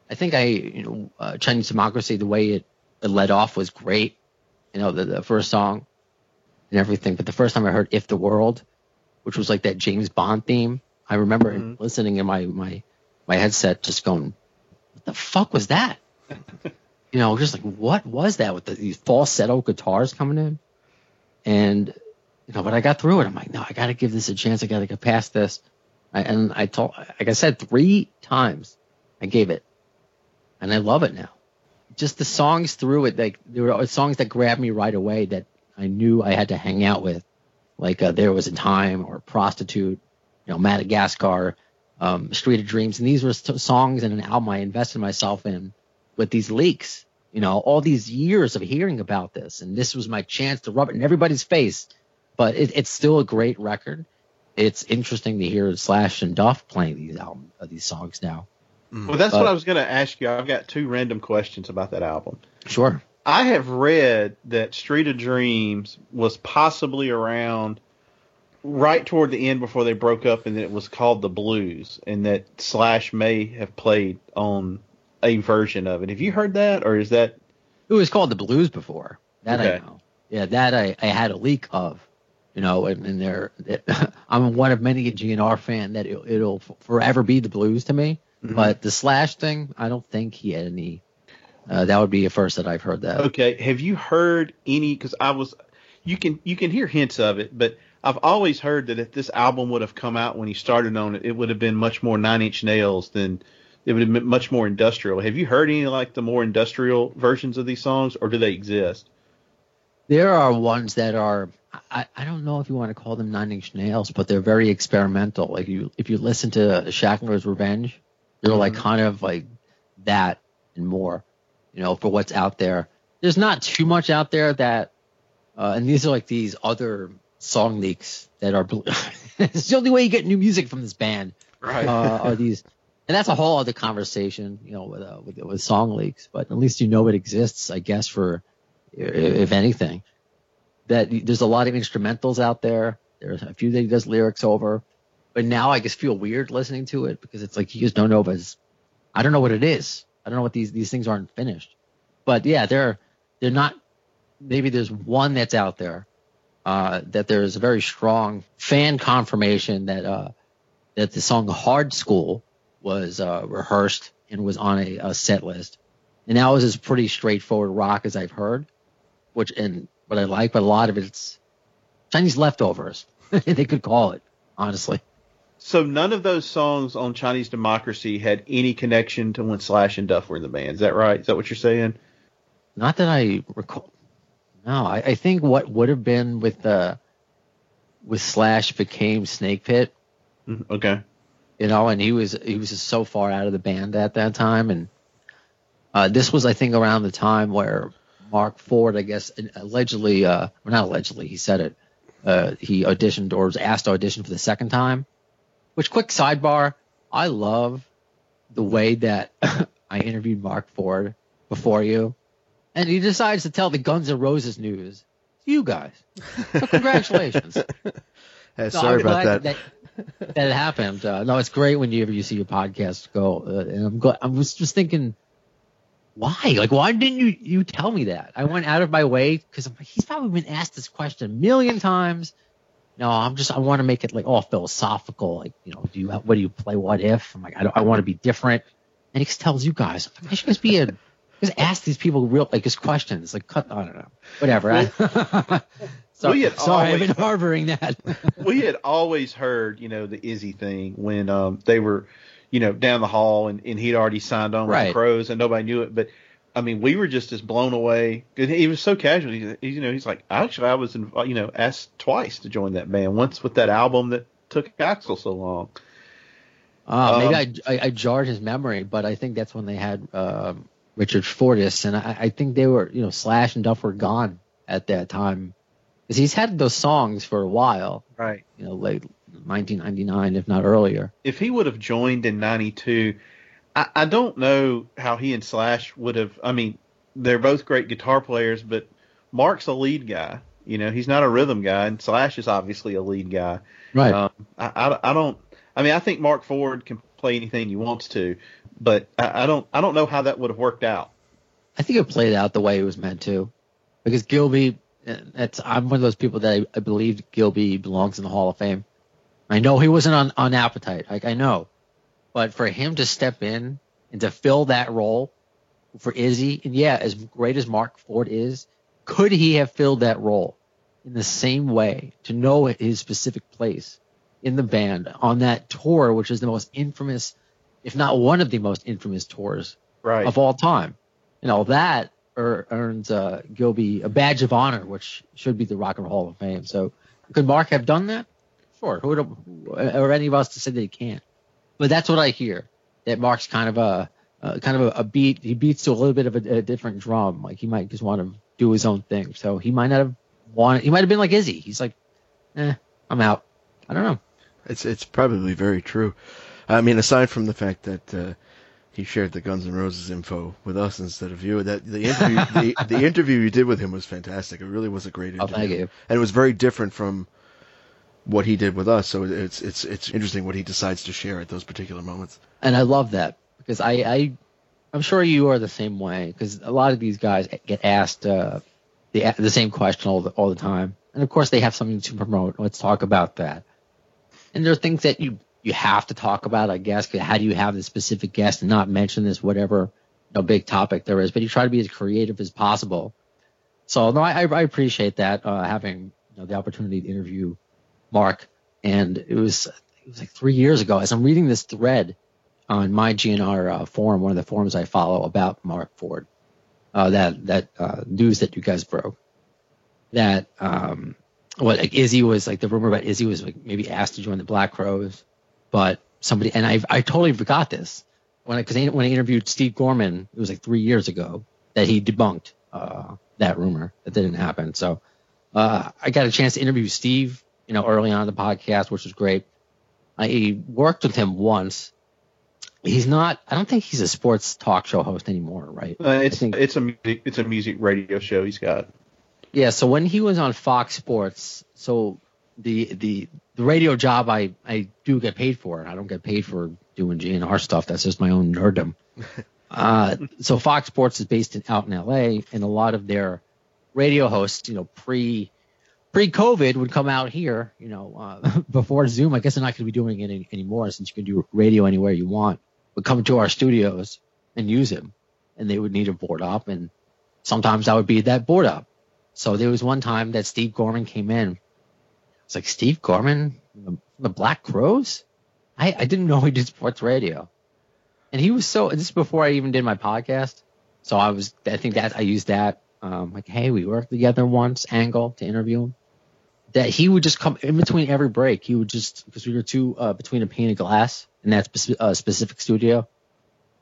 I think I you know uh, Chinese Democracy the way it, it led off was great. You know the, the first song and everything, but the first time I heard "If the World," which was like that James Bond theme, I remember listening in my my my headset, just going, "What the fuck was that?" (laughs) you know, just like what was that with the, these falsetto guitars coming in? And you know, but I got through it. I'm like, no, I got to give this a chance. I got to get past this. I, and I told, like I said, three times I gave it, and I love it now. Just the songs through it, like there were songs that grabbed me right away that I knew I had to hang out with, like uh, "There Was a Time" or "Prostitute," you know, "Madagascar," um, "Street of Dreams," and these were songs and an album I invested myself in with these leaks. You know, all these years of hearing about this, and this was my chance to rub it in everybody's face. But it, it's still a great record. It's interesting to hear Slash and Duff playing these album, uh, these songs now. Well, that's But- what I was going to ask you. I've got two random questions about that album. Sure. I have read that Street of Dreams was possibly around right toward the end before they broke up, and that it was called the Blues, and that Slash may have played on a version of it. Have you heard that, or is that It was called the Blues before. That I know. Yeah, that I, I had a leak of. You know, and, and there, (laughs) I'm one of many a GNR fan that it, it'll forever be the Blues to me. Mm-hmm. But the Slash thing, I don't think he had any. Uh, that would be a first that I've heard that. okay? Have you heard any? Because I was, you can you can hear hints of it, but I've always heard that if this album would have come out when he started on it, it would have been much more Nine Inch Nails than it would have been much more industrial. Have you heard any like the more industrial versions of these songs, or do they exist? There are ones that are I, I don't know if you want to call them nine inch nails, but they're very experimental. Like you if you listen to Shackler's Revenge, they're like kind of like that and more, you know, for what's out there. There's not too much out there that uh, and these are like these other song leaks that are (laughs) it's the only way you get new music from this band Right. uh, are these and that's a whole other conversation you know with, uh, with with song leaks but at least you know it exists i guess for if anything. That there's a lot of instrumentals out there. There's a few that he does lyrics over. But now i just feel weird listening to it because it's like you just don't know if it's i don't know what it is. I don't know what these these things aren't finished. But yeah they're they're not maybe there's one that's out there uh, that there's a very strong fan confirmation that uh, that the song "Hard School" was uh, rehearsed and was on a, a set list, and that was as pretty straightforward rock as I've heard, which and what I like, but a lot of it's Chinese leftovers. (laughs) they could call it honestly. So none of those songs on Chinese Democracy had any connection to when Slash and Duff were in the band. Is that right? Is that what you're saying? Not that I recall. No, I, I think what would have been with the with Slash became Snake Pit. Mhm, Okay. You know, and he was he was just so far out of the band at that time, and uh, this was I think around the time where Marc Ford, I guess, allegedly, uh, well, not allegedly, he said it, uh, he auditioned or was asked to audition for the second time. Which, quick sidebar, I love the way that (laughs) I interviewed Marc Ford before you, and he decides to tell the Guns N' Roses news. to You guys, so congratulations. (laughs) No, sorry I'm about that. that. That it happened. Uh, no, it's great when you ever you see your podcast go. Uh, and I'm glad. I was just thinking, why? Like, why didn't you you tell me that? I went out of my way because like, he's probably been asked this question a million times. no, I'm just I want to make it like all philosophical. Like you know, do you what do you play? What if? I'm like I don't, I want to be different. And he tells you guys, I should just be a just ask these people real like just questions. Like cut I don't know whatever. (laughs) sorry, We had sorry, I've always- been harboring that. (laughs) we had always heard, you know, the Izzy thing when um, they were, you know, down the hall and, and he'd already signed on with Right. the Crowes and nobody knew it. But I mean, we were just as blown away. He was so casual. He, you know, he's like, actually, I was, in, you know, asked twice to join that band. Once with that album that took Axl so long. Uh, maybe Um, I, I, I jarred his memory, but I think that's when they had um, Richard Fortus, and I, I think they were, you know, Slash and Duff were gone at that time, because he's had those songs for a while, Right. you know, late 1999, if not earlier. If he would have joined in '92, I, I don't know how he and Slash would have. I mean, they're both great guitar players, but Marc's a lead guy. You know, he's not a rhythm guy, and Slash is obviously a lead guy. Right. Um, I, I, I don't. I mean, I think Marc Ford can play anything he wants to, but I, I don't. I don't know how that would have worked out. I think it played out the way it was meant to, because Gilby. That's I'm one of those people that I, I believe Gilby belongs in the Hall of Fame. I know he wasn't on on appetite, like I know, but for him to step in and to fill that role for Izzy, and yeah, as great as Marc Ford is, could he have filled that role in the same way to know his specific place in the band on that tour, which is the most infamous, if not one of the most infamous tours Right. of all time. You know, that ear- earns uh, Gilby a badge of honor, which should be the Rock and Roll Hall of Fame. So, could Marc have done that? Sure. Who would or any of us to say that he can't? But that's what I hear. That Marc's kind of a, uh, kind of a, a beat. He beats to a little bit of a, a different drum. Like he might just want to do his own thing. So he might not have wanted. He might have been like Izzy. He's like, eh, I'm out. I don't know. It's it's probably very true. I mean, aside from the fact that uh, he shared the Guns N' Roses info with us instead of you, that the interview (laughs) the, the interview you did with him was fantastic. It really was a great Oh, interview, thank you. and it was very different from what he did with us. So it's it's it's interesting what he decides to share at those particular moments. and I love that because I, I I'm sure you are the same way because a lot of these guys get asked uh, the the same question all the all the time, and of course they have something to promote. Let's talk about that. And there are things that you you have to talk about, I guess. How do you have the specific guest and not mention this whatever know, big topic there is? But you try to be as creative as possible. So no, I, I appreciate that uh, having you know, the opportunity to interview Marc, and it was it was like three years ago. As I'm reading this thread on my GNR uh, forum, one of the forums I follow about Marc Ford, uh, that that uh, news that you guys broke, that um, what like Izzy was like the rumor about Izzy was like maybe asked to join the Black Crowes, but somebody and I I totally forgot this when I because when I interviewed Steve Gorman, it was like three years ago that he debunked uh, that rumor that didn't happen. So uh, I got a chance to interview Steve, you know, early on in the podcast, which was great. I worked with him once. He's not. I don't think he's a sports talk show host anymore, right? Uh, it's think- it's a music, it's a music radio show he's got. Yeah, so when he was on Fox Sports, so the the the radio job I I do get paid for. I don't get paid for doing GNR stuff. That's just my own nerddom. (laughs) uh, so Fox Sports is based in, out in LA, and a lot of their radio hosts, you know, pre pre COVID would come out here, you know, uh, (laughs) before Zoom. I guess they're not going to be doing it any, anymore since you can do radio anywhere you want. Would come to our studios and use them, and they would need a board up, and sometimes I would be that board up. So there was one time that Steve Gorman came in. It's like Steve Gorman, from the, Black Crowes. I, I didn't know he did sports radio, and he was so. This is before I even did my podcast, so I was. I think that I used that. Um, like, hey, we worked together once, angle to interview him. That he would just come in between every break. He would just because we were two uh, between a pane of glass in that speci- uh, specific studio.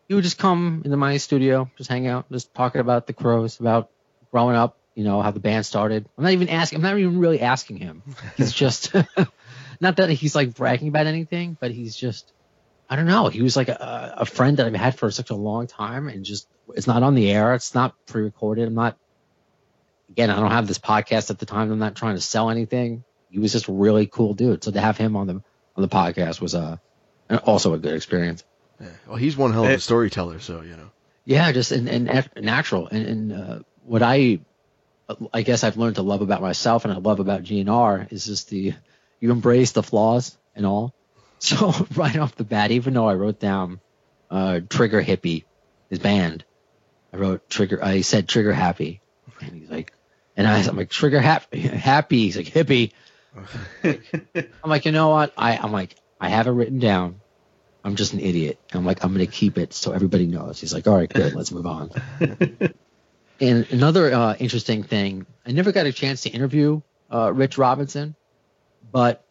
He would just come into my studio, just hang out, just talking about the Crowes, about growing up, you know, how the band started. I'm not even asking, I'm not even really asking him. He's (laughs) just, (laughs) not that he's like bragging about anything, but he's just, I don't know. He was like a, a friend that I've had for such a long time and just, it's not on the air. It's not pre recorded. I'm not, again, I don't have this podcast at the time. I'm not trying to sell anything. He was just a really cool dude. So to have him on the, on the podcast was uh, also a good experience. Yeah. Well, he's one hell of Eh. a storyteller, so you know. Yeah, just and, and nat- natural. And, and uh, what I, I guess I've learned to love about myself and I love about GNR is just the, you embrace the flaws and all. (laughs) So right off the bat, even though I wrote down uh, Trigger Hippy, his band, I wrote Trigger. I said Trigger Happy, and he's like, and I, I'm like Trigger Happy, Happy. He's like hippie. (laughs) I'm like, you know what? I, I'm like, I have it written down. I'm just an idiot. I'm like, I'm gonna keep it so everybody knows. He's like, all right, good, let's move on. (laughs) and another uh, interesting thing, I never got a chance to interview uh, Rich Robinson, but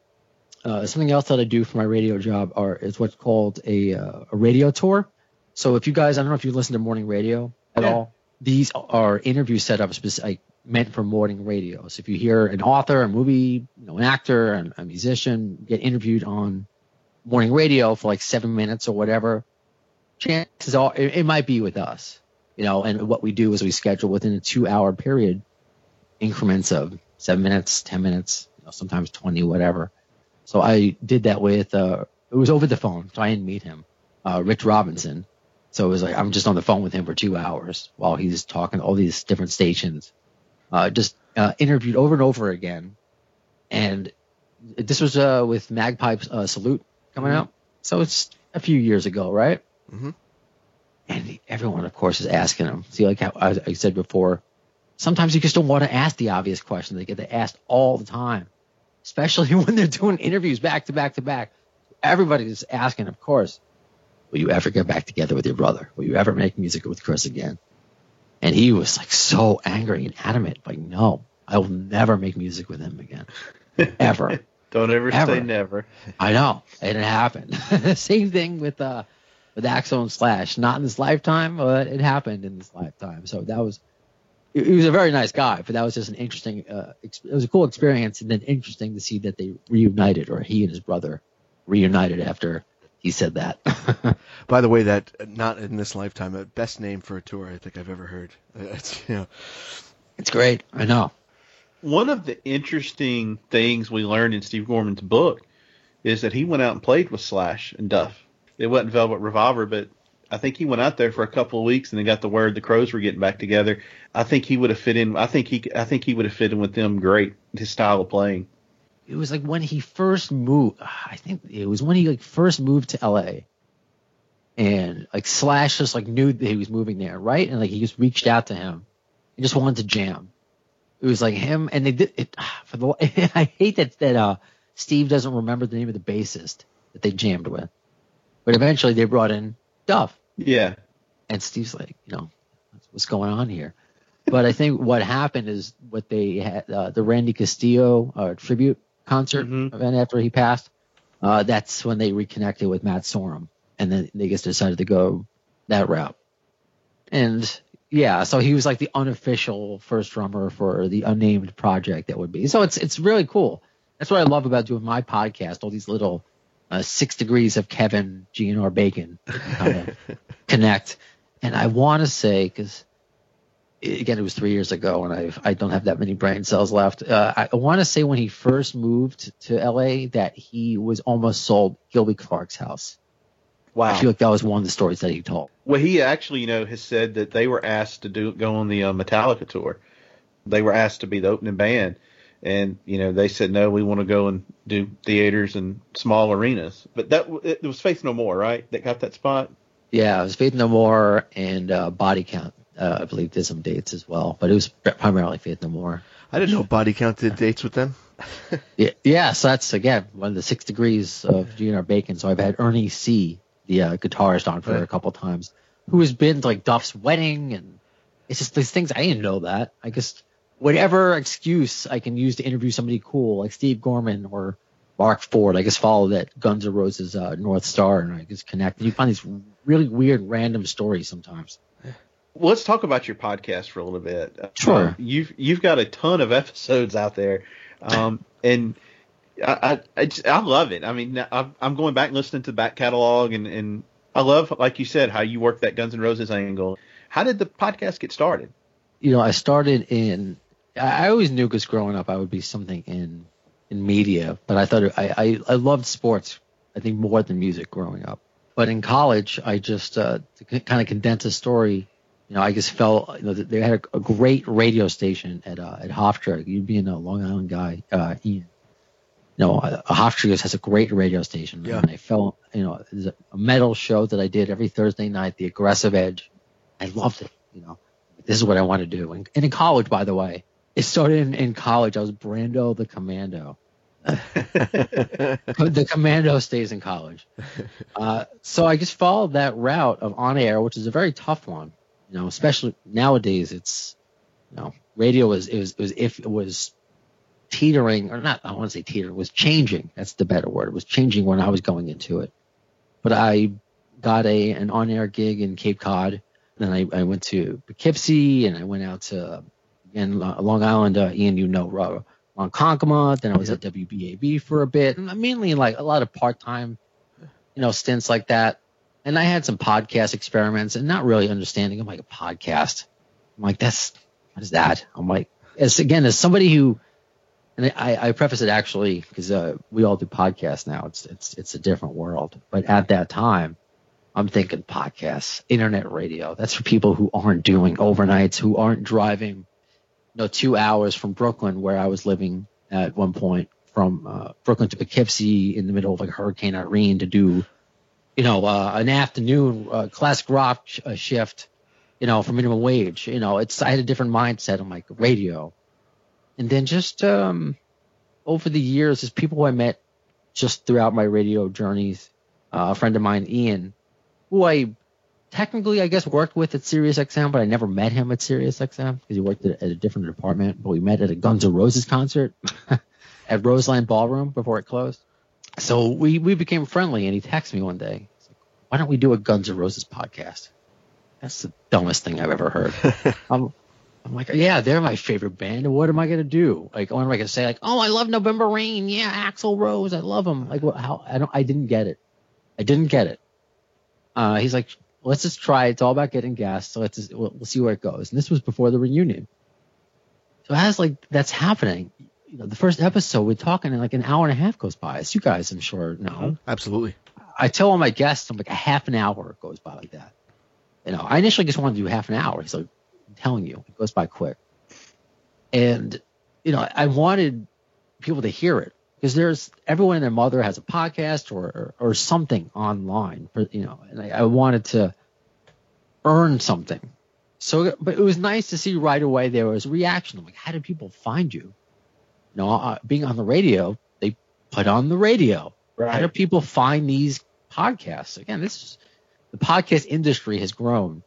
uh, something else that I do for my radio job are is what's called a uh, a radio tour. So if you guys, I don't know if you listen to morning radio at Yeah. all. These are interview setups like, meant for morning radio. So if you hear an author, a movie, you know, an actor, and a musician get interviewed on morning radio for like seven minutes or whatever, chances are it, it might be with us. You know, and what we do is we schedule within a two-hour period increments of seven minutes, ten minutes, you know, sometimes twenty, whatever. So I did that with uh, it was over the phone, so I didn't meet him, uh, Rich Robinson. So it was like I'm just on the phone with him for two hours while he's talking to all these different stations, uh, just uh, interviewed over and over again. And this was uh, with Magpie's uh, Salute coming out, so it's a few years ago, right? Mhm. And everyone, of course, is asking them. See, like I, I said before, sometimes you just don't want to ask the obvious question. They get asked all the time, especially (laughs) when they're doing interviews back to back to back. Everybody's asking, of course, will you ever get back together with your brother? Will you ever make music with Chris again? And he was like so angry and adamant, like, no, I will never make music with him again. Ever. (laughs) Don't ever, Ever. say never. I know. And it happened. (laughs) Same thing with uh with Axl and Slash. Not in this lifetime, but it happened in this lifetime. So that was he he was a very nice guy, but that was just an interesting uh it was a cool experience and then interesting to see that they reunited or he and his brother reunited after he said that. (laughs) By the way, that uh, not in this lifetime, uh, best name for a tour I think I've ever heard. Uh, It's you know, it's great. I know. One of the interesting things we learned in Steve Gorman's book is that he went out and played with Slash and Duff. It wasn't Velvet Revolver, but I think he went out there for a couple of weeks and then got the word the Crowes were getting back together. I think he would have fit in. I think he. I think he would have fit in with them great. His style of playing. it was like when he first moved i think it was when he like first moved to la and like slash just like knew that he was moving there right and like he just reached out to him and just wanted to jam it was like him and they did it (sighs) for the (laughs) i hate that that uh steve doesn't remember the name of the bassist that they jammed with but eventually they brought in duff Yeah. and Steve's like, you know, what's going on here? But I think what happened is what they had uh, the Randy Castillo uh, tribute concert Mhm. event after he passed. Uh, that's when they reconnected with Matt Sorum, and then they just decided to go that route. And yeah, so he was like the unofficial first drummer for the unnamed project that would be. So it's it's really cool. That's what I love about doing my podcast. All these little uh, six degrees of Kevin GNR Bacon kind of (laughs) connect. And I want to say because again, it was three years ago, and I I don't have that many brain cells left. Uh, I, I want to say when he first moved to LA that he was almost sold Gilby Clarke's house. Wow. I feel like that was one of the stories that he told. Well, he actually, you know, has said that they were asked to do go on the uh, Metallica tour. They were asked to be the opening band, and you know they said no, we want to go and do theaters and small arenas. But that it was Faith No More, right? That got that spot. Yeah, it was Faith No More and uh, Body Count. Uh, I believe did some dates as well, but it was primarily Faith No More. I didn't know Body Count did dates with them. (laughs) Yeah, yeah, so that's again one of the six degrees of GNR Bacon. So I've had Ernie C, the uh, guitarist, on for Right. a couple times, who has been to like Duff's wedding, and it's just these things I didn't know that. I guess whatever excuse I can use to interview somebody cool like Steve Gorman or Marc Ford, I just follow that Guns N' Roses uh, North Star, and I just connect. And you find these really weird, random stories sometimes. Well, let's talk about your podcast for a little bit. Uh, Sure. you've you've got a ton of (laughs) episodes out there, um, and I I, I, just, I love it. I mean, I'm, I'm going back and listening to the back catalog, and, and I love, like you said, how you work that Guns N' Roses angle. How did the podcast get started? you know, I started in. I always knew because growing up I would be something in in media, but I thought it, I, I I loved sports. I think more than music growing up. But in college, I just uh, to kind of condense a story. You know, I just felt you know they had a, a great radio station at uh, at Hofstra. You'd be a Long Island guy, uh, Ian, know, uh, Hofstrios has a great radio station. Yeah. And I felt, you know, there's a a metal show that I did every Thursday night, The Aggressive Edge. I loved it. You know, this is what I want to do. And, and in college, by the way, it started in, in college. I was Brando the Commando. (laughs) the commando stays in college. Uh, so I just followed that route of on air, which is a very tough one. You know, especially nowadays, it's you know, radio is it was, it was if it was teetering or not. I want to say teetering was changing. That's the better word. It was changing when I was going into it. But I got a an on air gig in Cape Cod. Then I, I went to Poughkeepsie and I went out to Lo- Long Island. Uh, Ian, you know, uh, Ronkonkoma. Then I was at WBAB for a bit, and mainly like a lot of part time, you know, stints like that. And I had some podcast experiments and not really understanding. I'm like a podcast. I'm like, that's what is that? I'm like, as again, as somebody who, and I, I preface it actually because uh, we all do podcasts now. It's it's it's a different world. But at that time, I'm thinking podcasts, internet radio. That's for people who aren't doing overnights, who aren't driving, know, two hours from Brooklyn, where I was living at one point, from uh, Brooklyn to Poughkeepsie in the middle of like Hurricane Irene to do, you know, uh, an afternoon uh, classic rock sh- uh, shift, you know, for minimum wage. You know, it's I had a different mindset on like radio, and then just um, over the years, there's people I met just throughout my radio journeys. Uh, a friend of mine, Ian, who I technically, I guess, worked with at SiriusXM, but I never met him at SiriusXM because he worked at, at a different department. But we met at a Guns N' Roses concert (laughs) at Roseland Ballroom before it closed. So we, we became friendly, and he texted me one day. Like, Why don't we do a Guns N' Roses podcast? That's the dumbest thing I've ever heard. (laughs) I'm, I'm like, yeah, they're my favorite band. And what am I gonna do? Like, what am I gonna say? Like, oh, I love November Rain. Yeah, Axl Rose, I love him. Like, what, how? I don't. I didn't get it. I didn't get it. Uh, he's like, let's just try. It's all about getting gas. So let's just, we'll, we'll see where it goes. And this was before the reunion. So as like that's happening, you know, the first episode we're talking and like an hour and a half goes by. As you guys, I'm sure know. Mm-hmm. Absolutely. I tell all my guests, I'm like a half an hour goes by like that. You know, I initially just wanted to do half an hour. He's like, I'm telling you, it goes by quick. And you know, I wanted people to hear it because there's everyone and their mother has a podcast or or, or something online, for, you know, and I, I wanted to earn something. So, but it was nice to see right away there was reaction. I'm like, how did people find you? You know, uh, being on the radio, they put on the radio. How do people find these podcasts? Again, this is the podcast industry has grown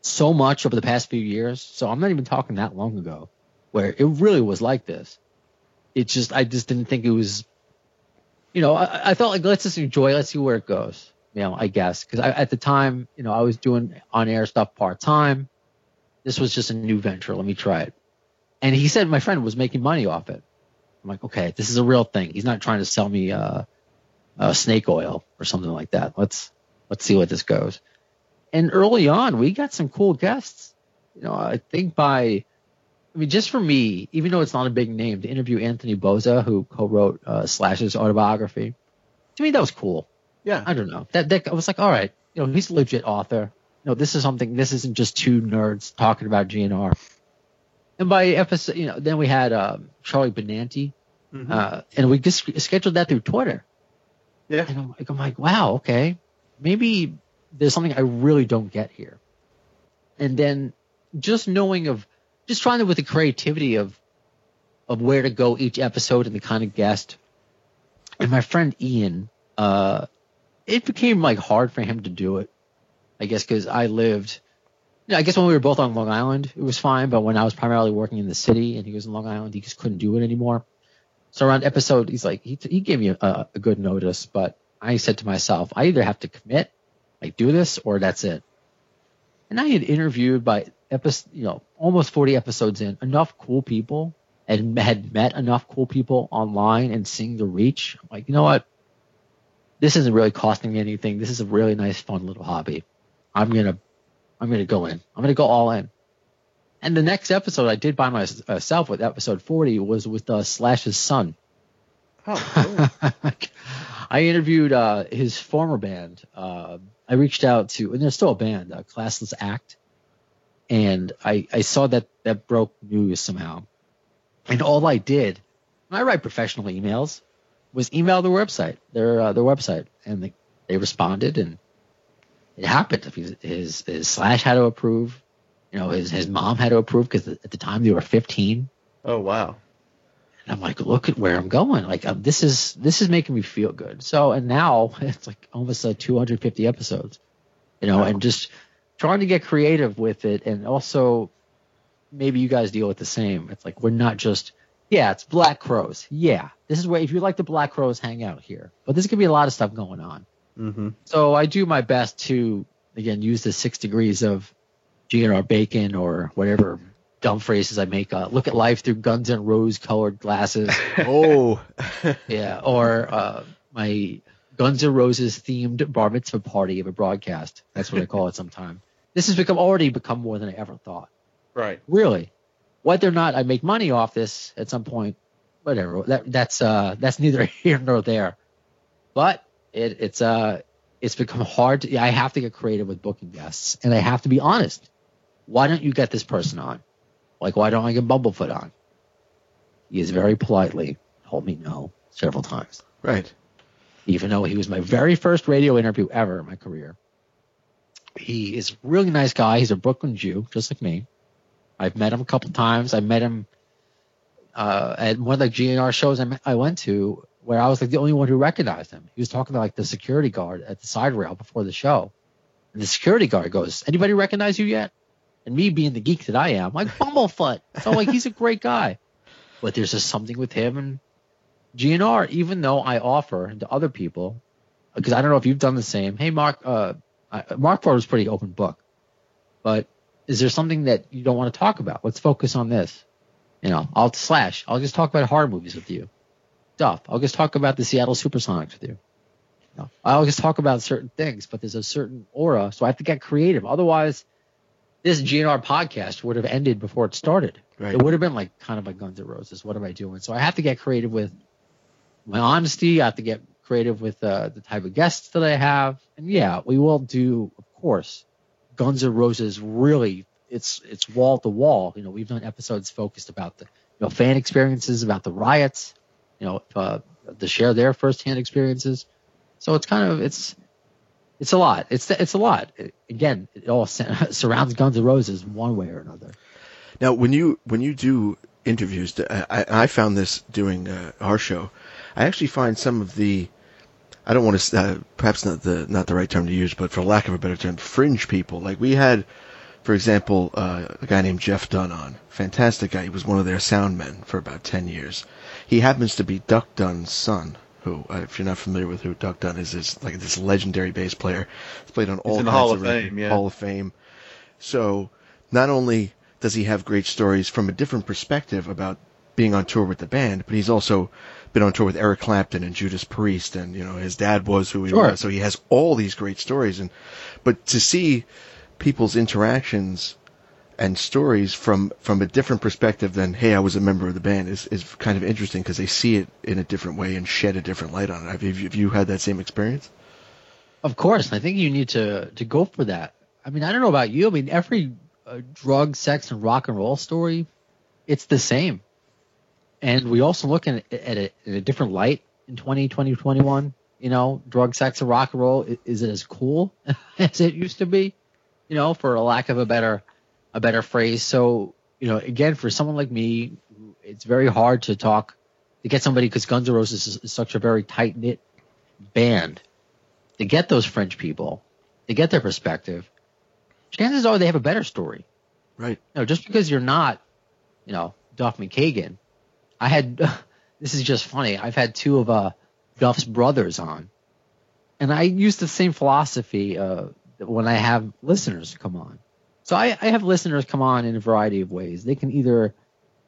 so much over the past few years. So I'm not even talking that long ago where it really was like this. It just, I just didn't think it was, you know, I, I felt like let's just enjoy, let's see where it goes. You know, I guess because at the time, you know, I was doing on air stuff part time. This was just a new venture. Let me try it. And he said my friend was making money off it. I'm like, okay, this is a real thing. He's not trying to sell me uh, uh, snake oil or something like that. Let's let's see what this goes. And early on, we got some cool guests. You know, I think by, I mean, just for me, even though it's not a big name, to interview Anthony Bozza, who co-wrote uh, Slash's autobiography, to me that was cool. Yeah. I don't know. That that I was like, all right, you know, he's a legit author. You know, this is something. This isn't just two nerds talking about GNR. And by episode, you know, then we had um, Charlie Benante, uh, and we just scheduled that through Twitter. Yeah. And I'm like, I'm like, wow, okay, maybe there's something I really don't get here. And then just knowing of, just trying to with the creativity of, of where to go each episode and the kind of guest. And my friend Ian, uh, it became like hard for him to do it. I guess because I lived, you know, I guess when we were both on Long Island, it was fine. But when I was primarily working in the city and he was in Long Island, he just couldn't do it anymore. So around episode, he's like, he, he gave me a, a good notice, but I said to myself, I either have to commit, like do this, or that's it. And I had interviewed by episode, you know, almost 40 episodes in, enough cool people and had met enough cool people online and seeing the reach. I'm like, you know what? This isn't really costing me anything. This is a really nice, fun little hobby. I'm gonna, I'm gonna go in. I'm gonna go all in. And the next episode I did by myself with episode 40 was with uh, Slash's son. Oh, cool. (laughs) I interviewed uh, his former band. Uh, I reached out to, and they're still a band, uh, Classless Act, and I, I saw that that broke news somehow. And all I did, and I write professional emails, was email their website, their uh, their website, and they, they responded, and it happened. His, his his slash had to approve. You know, his his mom had to approve because at the time they were 15. Oh wow. And I'm like, look at where I'm going. Like, um, this is this is making me feel good. So, and now (laughs) it's like almost uh, 250 episodes, you know, and just trying to get creative with it, and also maybe you guys deal with the same. It's like we're not just yeah, it's Black Crowes. Yeah, this is where if you like the Black Crowes, hang out here. But there's gonna be a lot of stuff going on. Mm-hmm. So I do my best to again use the six degrees of GNR bacon or whatever dumb phrases I make. Uh, look at life through Guns and Rose colored glasses. (laughs) Oh, (laughs) yeah, or uh, my Guns N' Roses themed bar mitzvah party of a broadcast. That's what I call it sometimes. This has become already become more than I ever thought. Right. Really, whether or not I make money off this at some point, whatever. That that's uh that's neither (laughs) here nor there. But it, it's uh it's become hard. To, I have to get creative with booking guests, and I have to be honest. Why don't you get this person on? Like, why don't I get Bumblefoot on? He has very politely told me no several times right. even though he was my very first radio interview ever in my career. He is a really nice guy. He's a Brooklyn Jew, just like me. I've met him a couple times. I met him uh, at one of the GNR shows I, met, I went to where I was like the only one who recognized him. He was talking to like the security guard at the side rail before the show. And the security guard goes, anybody recognize you yet? And me being the geek that I am, like Bumblefoot. So like, he's a great guy. But there's just something with him and GNR, even though I offer to other people, because I don't know if you've done the same. Hey, Mark, uh, I, Marc Ford was a pretty open book, but is there something that you don't want to talk about? Let's focus on this. You know, I'll slash. I'll just talk about horror movies with you. Stuff. I'll just talk about the Seattle Supersonics with you. You know, I'll just talk about certain things, but there's a certain aura, so I have to get creative. Otherwise, this GNR podcast would have ended before it started. Right. It would have been like kind of like Guns N' Roses. What am I doing? So I have to get creative with my honesty. I have to get creative with uh, the type of guests that I have. And yeah, we will do, of course, Guns N' Roses. Really, it's it's wall to wall. You know, we've done episodes focused about the you know fan experiences, about the riots. You know, uh, to share their firsthand experiences. So it's kind of it's it's a lot. It's it's a lot. It- again, it all (laughs) surrounds Guns N' Roses one way or another. Now, when you when you do interviews, I, I found this doing uh, our show. I actually find some of the, I don't want to, uh, perhaps not the not the right term to use, but for lack of a better term, fringe people. Like we had, for example, uh, a guy named Jeff Dunn on. Fantastic guy. He was one of their sound men for about ten years. He happens to be Duck Dunn's son. Who, uh, if you're not familiar with who Duck Dunn is, is like this legendary bass player. He's played on all in the kinds Hall of records- Fame, yeah. Hall of Fame. So not only does he have great stories from a different perspective about being on tour with the band, but he's also been on tour with Eric Clapton and Judas Priest, and you know his dad was who he Sure. was. So he has all these great stories, and but to see people's interactions and stories from from a different perspective than hey I was a member of the band is is kind of interesting because they see it in a different way and shed a different light on it. Have you, have you had that same experience? Of course, I think you need to to go for that. I mean, I don't know about you. I mean, every uh, drug, sex, and rock and roll story, it's the same. And we also look at it at it in a different light in 20, 2021. You know, drug, sex, and rock and roll i- is it as cool (laughs) as it used to be? You know, for a lack of a better a better phrase. So, you know, again, for someone like me, it's very hard to talk to get somebody because Guns N' Roses is, is such a very tight knit band to get those French people, to get their perspective, chances are they have a better story. Right. You know, just because you're not, you know, Duff McKagan, I had, (laughs) this is just funny. I've had two of uh, Duff's brothers on, and I use the same philosophy uh, when I have listeners come on. So I, I have listeners come on in a variety of ways. They can either,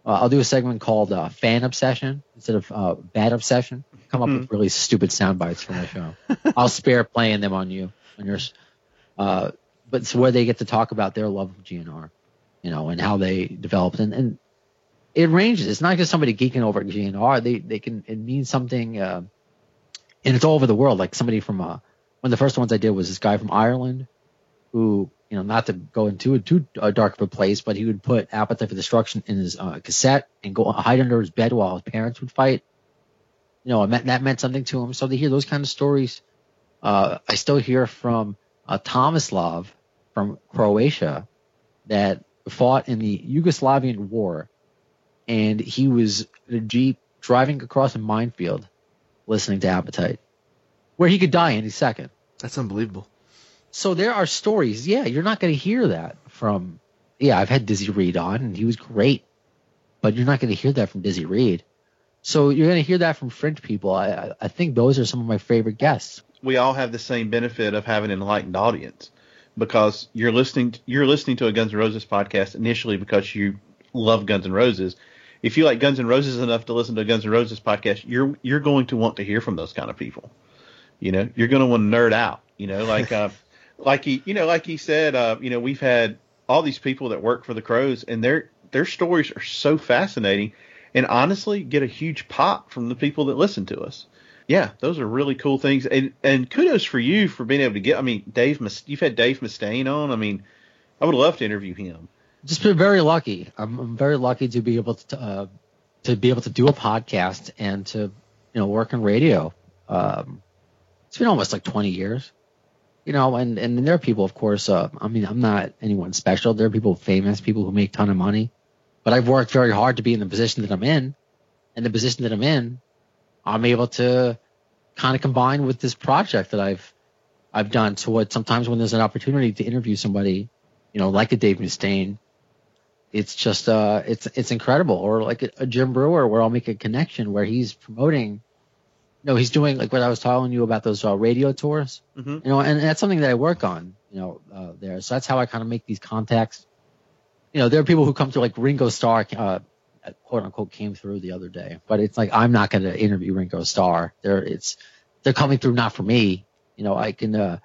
uh, I'll do a segment called uh, Fan Obsession instead of uh, Bad Obsession. Come up with really stupid sound bites for my show. (laughs) I'll spare playing them on you on yours. Uh, but it's where they get to talk about their love of GNR, you know, and how they developed. And, and it ranges. It's not just somebody geeking over GNR. They they can it means something, uh, and it's all over the world. Like somebody from uh, one of the first ones I did was this guy from Ireland, who you know, not to go into a too uh, dark of a place, but he would put Appetite for Destruction in his uh, cassette and go hide under his bed while his parents would fight. you know, meant, that meant something to him. So to hear those kind of stories, uh, I still hear from uh, Tomislav from Croatia that fought in the Yugoslavian war, and he was in a jeep driving across a minefield, listening to Appetite, where he could die any second. That's unbelievable. So there are stories. Yeah, you're not going to hear that from. Yeah, I've had Dizzy Reed on, and he was great, but you're not going to hear that from Dizzy Reed. So you're going to hear that from French people. I, I- I think those are some of my favorite guests. we all have the same benefit of having an enlightened audience because you're listening you're listening to a Guns N' Roses podcast initially because you love Guns N' Roses. If you like Guns N' Roses enough to listen to a Guns N' Roses podcast, you're you're going to want to hear from those kind of people. You know, you're going to want to nerd out. You know, like uh, (laughs) like he you know like he said, uh, you know, we've had all these people that work for the Crowes, and their their stories are so fascinating, and honestly, get a huge pop from the people that listen to us yeah, those are really cool things, and and kudos for you for being able to get. I mean, Dave, you've had Dave Mustaine on. I mean, I would love to interview him. Just been very lucky. I'm, I'm very lucky to be able to uh, to be able to do a podcast and to you know work in radio. Um, it's been almost like 20 years, you know, and and there are people, of course. Uh, I mean, I'm not anyone special. There are people famous, people who make a ton of money, but I've worked very hard to be in the position that I'm in, and the position that I'm in, I'm able to kind of combine with this project that I've I've done. So what sometimes when there's an opportunity to interview somebody, you know, like a Dave Mustaine, it's just uh it's it's incredible. Or like a, a Jim Breuer where I'll make a connection where he's promoting no, he's doing like what I was telling you about those uh, radio tours. Mhm. You know, and, that's something that I work on, you know, uh, there. So that's how I kind of make these contacts. You know, there are people who come to like Ringo Starr, uh, quote unquote, came through the other day, but it's like I'm not going to interview Ringo Starr. They're it's they're coming through not for me. You know, I can uh,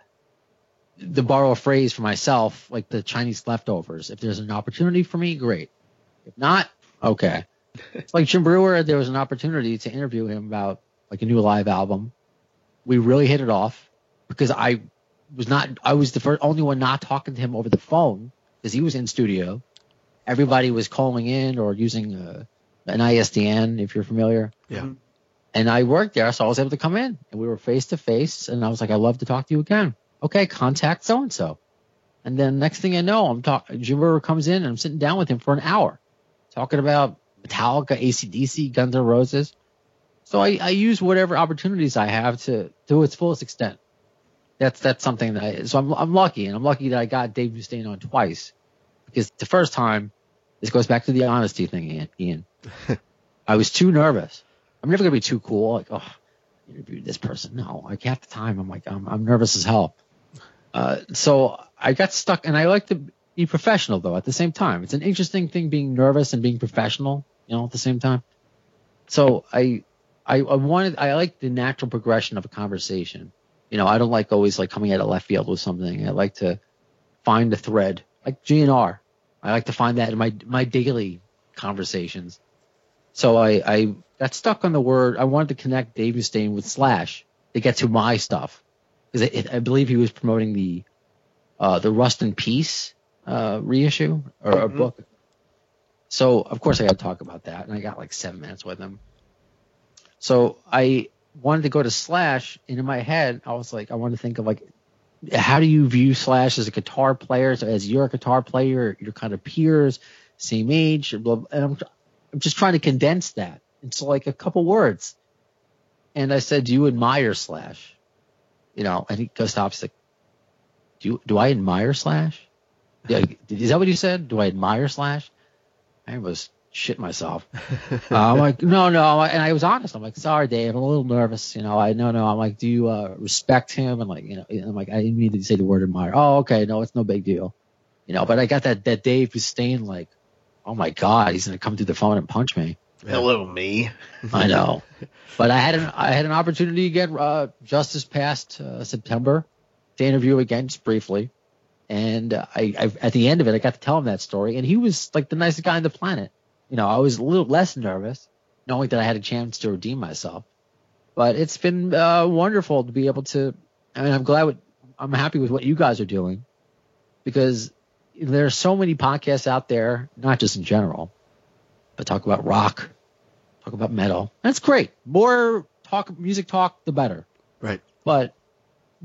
to borrow a phrase for myself, like the Chinese leftovers. If there's an opportunity for me, great. If not, okay. It's (laughs) like Jim Breuer, there was an opportunity to interview him about like a new live album. We really hit it off because I was not, I was the first, only one not talking to him over the phone because he was in studio. Everybody was calling in or using uh, an ISDN, if you're familiar. Yeah. And I worked there, so I was able to come in and we were face to face. And I was like, I'd love to talk to you again. Okay, contact so and so. And then next thing I know, I'm talking, Jim Breuer comes in and I'm sitting down with him for an hour talking about Metallica, ACDC, Guns N' Roses. So I, I use whatever opportunities I have to to its fullest extent. That's that's something that I so I'm I'm lucky and I'm lucky that I got Dave Mustaine on twice because the first time this goes back to the honesty thing, Ian. Ian. (laughs) I was too nervous. I'm never gonna be too cool. Like oh, interviewed this person. No, like half the time I'm like I'm I'm nervous as hell. Uh, so I got stuck, and I like to be professional though. At the same time, it's an interesting thing being nervous and being professional. You know, at the same time. So I, I, I wanted, I like the natural progression of a conversation. You know, I don't like always like coming out of left field with something. I like to find a thread, like GNR. I like to find that in my my daily conversations. So I, I got stuck on the word. I wanted to connect Dave Mustaine with Slash to get to my stuff because I, I believe he was promoting the uh, the Rust in Peace uh, reissue or a book. So of course I got to talk about that, and I got like seven minutes with him. So I wanted to go to Slash, and in my head I was like, I wanted to think of like, how do you view Slash as a guitar player? So as you're a guitar player, you're kind of peers, same age, blah, blah, and I'm, I'm just trying to condense that into like a couple words. And I said, do you admire Slash? You know, and he goes stops like, do you, do I admire Slash? Yeah, (laughs) is that what you said? Do I admire Slash? I was shit myself. (laughs) uh, I'm like, no, no, and I was honest. I'm like, sorry, Dave, I'm a little nervous. You know, I no, no. I'm like, do you uh, respect him? And like, you know, I'm like, I didn't mean to say the word admire. Oh, okay, no, it's no big deal. You know, but I got that that Dave Mustaine like, oh my god, he's gonna come through the phone and punch me. Hello, me. I know, (laughs) but I had an I had an opportunity again uh, just this past uh, September to interview again just briefly, and I, I at the end of it I got to tell him that story, and he was like the nicest guy on the planet. You know, I was a little less nervous knowing that I had a chance to redeem myself, but it's been uh, wonderful to be able to. I mean, I'm glad. With, I'm happy with what you guys are doing because there are so many podcasts out there, not just in general, but talk about rock, talk about metal. That's great. More talk music talk, the better. Right. But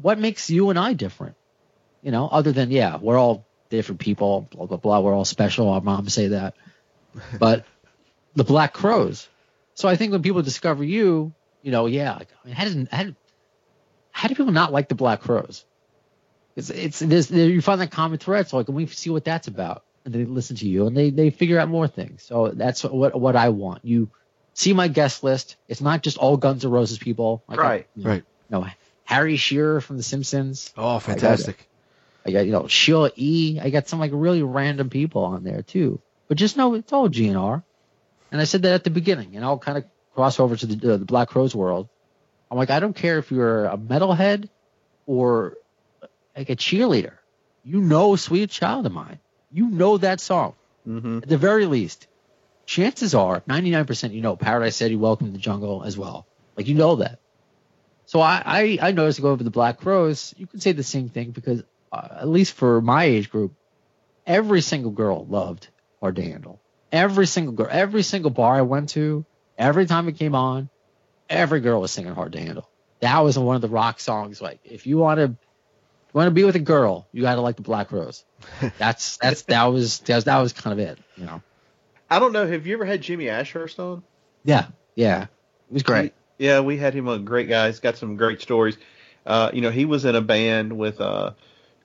what makes you and I different? You know, other than yeah, we're all different people, blah blah blah. We're all special. Our moms say that, (laughs) but the Black Crowes. So I think when people discover you, you know, yeah, like, I mean, how did how did, how do people not like the Black Crowes? It's it's there's, there, you find that common thread. So like, let me see what that's about, and they listen to you and they they figure out more things. So that's what what I want. You see my guest list. It's not just all Guns N' Roses people. Like I- Right. you know, Right. no, Harry Shearer from The Simpsons. Oh, fantastic. I got you know Sheila E. I got some like really random people on there too. But just know it's all GNR. And I said that at the beginning, and I'll kind of cross over to the, uh, the Black Crowes world. I'm like, I don't care if you're a metalhead or like a cheerleader. You know, "Sweet Child of Mine." You know that song Mm-hmm. at the very least. Chances are, 99% you know Paradise City, Welcome to the Jungle as well. Like you know that. So I I, I noticed to go over the Black Crowes. You can say the same thing because uh, at least for my age group, every single girl loved Hard to Handle. Every single girl, every single bar I went to, every time it came on, every girl was singing Hard to Handle. That was one of the rock songs. Like if you want to want to be with a girl, you got to like the Black Crowes. (laughs) That's that's that was that was, that was kind of it. You know. I don't know. Have you ever had Jimmy Ashhurst on? Yeah, yeah, it was great. Yeah, we had him on. Great guy. He's got some great stories. Uh, you know, he was in a band with uh,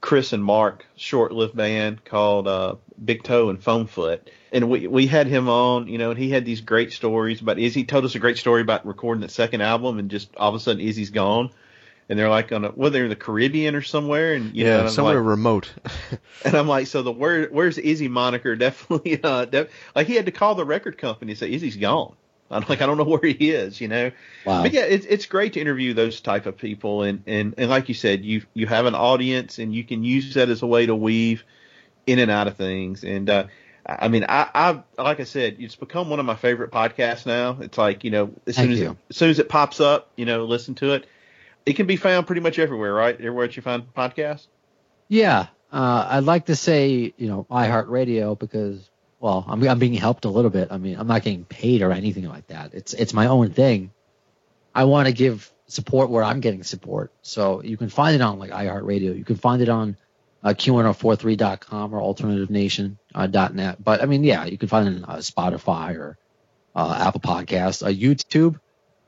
Chris and Marc, short-lived band called uh, Big Toe and Foam Foot, and we we had him on. You know, and he had these great stories. But Izzy told us a great story about recording that second album, and just all of a sudden Izzy's gone, and they're like on a well, they're in the Caribbean or somewhere, and you know, yeah, I'm somewhere like, remote. (laughs) and I'm like, so the where where's Izzy moniker (laughs) definitely uh def- like he had to call the record company and say Izzy's gone. I'm like, I don't know where he is, you know. Wow. But yeah, it's it's great to interview those type of people, and and and like you said, you you have an audience, and you can use that as a way to weave in and out of things. And uh, I I mean, I I like I said, it's become one of my favorite podcasts now. It's like you know, as soon Thank as you. it, as soon as it pops up, you know, listen to it. It can be found pretty much everywhere, right? Everywhere that you find podcasts. Yeah, uh, I'd like to say you know iHeartRadio because well, I'm I'm being helped a little bit. I mean, I'm not getting paid or anything like that. It's it's my own thing. I want to give support where I'm getting support. So you can find it on like iHeartRadio. You can find it on uh, Q1043.com or AlternativeNation.net. Uh, but I mean, yeah, you can find it on uh, Spotify or uh, Apple Podcasts, uh, YouTube.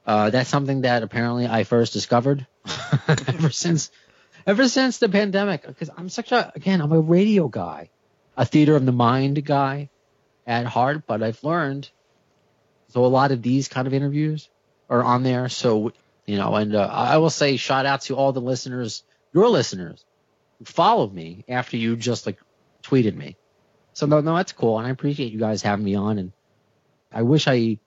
Uh, that's something that apparently I first discovered (laughs) ever since ever since the pandemic because I'm such a again I'm a radio guy, a theater of the mind guy at heart, but I've learned so a lot of these kind of interviews are on there. So you know, and uh, I will say shout out to all the listeners, your listeners, who followed me after you just like tweeted me. So no, no, that's cool, and I appreciate you guys having me on. And I wish I,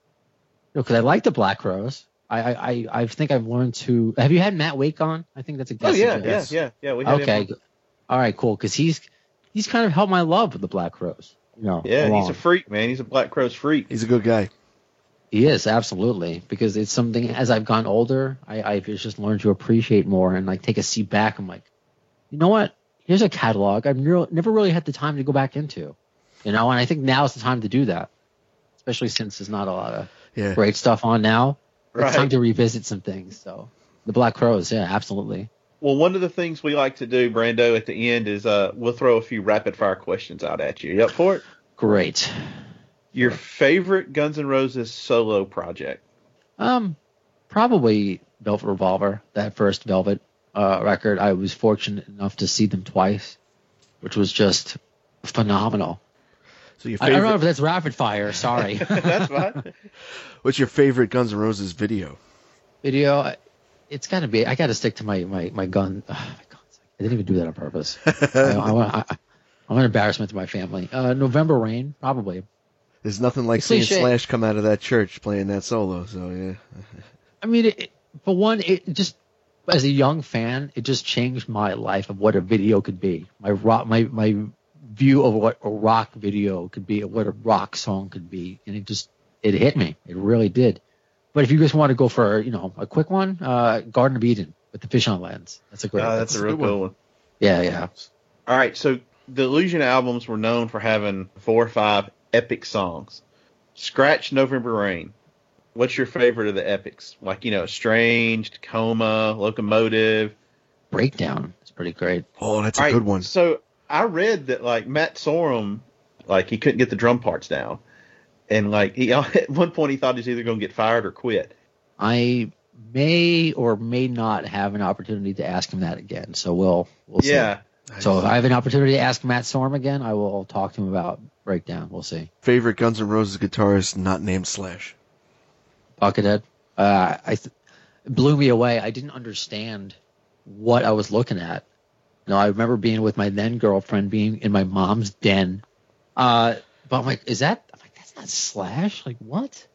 because I like the Black Crowes. I, I, I, I think I've learned to. Have you had Matt Wake on? I think that's a Oh yeah, of yeah, yeah, yeah. We had Okay. on. All right, cool. Because he's he's kind of helped my love with the Black Crowes. You know, Yeah, he's a freak, man. He's a Black Crowes freak. He's a good guy. He is absolutely because it's something. As I've gone older, I, I've just learned to appreciate more and like take a seat back. I'm like, you know what? Here's a catalog I've never, never really had the time to go back into. You know, and I think now is the time to do that, especially since there's not a lot of Yeah. great stuff on now. Right. It's time to revisit some things. So the Black Crowes, yeah, absolutely. Well, one of the things we like to do, Brando, at the end is uh, we'll throw a few rapid fire questions out at you. You up for it? (sighs) Great. Your favorite Guns N' Roses solo project? Um, probably Velvet Revolver, that first Velvet uh, record. I was fortunate enough to see them twice, which was just phenomenal. So your I, I don't know if that's rapid fire. Sorry. (laughs) (laughs) That's fine. what's your favorite Guns N' Roses video? Video. It's got to be. I got to stick to my my my gun. Oh, (sighs) my God's. I didn't even do that on purpose. (laughs) I, I, want- I, I'm an embarrassment to my family. Uh, November Rain, probably. There's nothing like It's seeing cliche. Slash come out of that church playing that solo. So yeah, I mean, it, for one, it just as a young fan, it just changed my life of what a video could be. My my my view of what a rock video could be, what a rock song could be, and it just it hit me. It really did. But if you just want to go for you know a quick one, uh, Garden of Eden with the fish on lens. That's a great. Uh, that's a real good cool one. yeah, yeah. All right, so the Illusion albums were known for having four or five epic songs. Scratch November Rain. what's your favorite of the epics? Like you know, Estranged, Coma, Locomotive. Breakdown It's pretty great. Oh, that's a All right, good one. So I read that like Matt Sorum, like he couldn't get the drum parts down, and like he (laughs) at one point he thought he's either going to get fired or quit. I may or may not have an opportunity to ask him that again. So we'll we'll see. Yeah, So if I have an opportunity to ask Matt Sorum again, I will talk to him about breakdown. We'll see. Favorite Guns N' Roses guitarist not named Slash. Buckethead. Uh, I th- blew me away. I didn't understand what I was looking at. Know, I remember being with my then girlfriend, being in my mom's den. Uh, but I'm like, is that? I'm like, that's not Slash. Like what?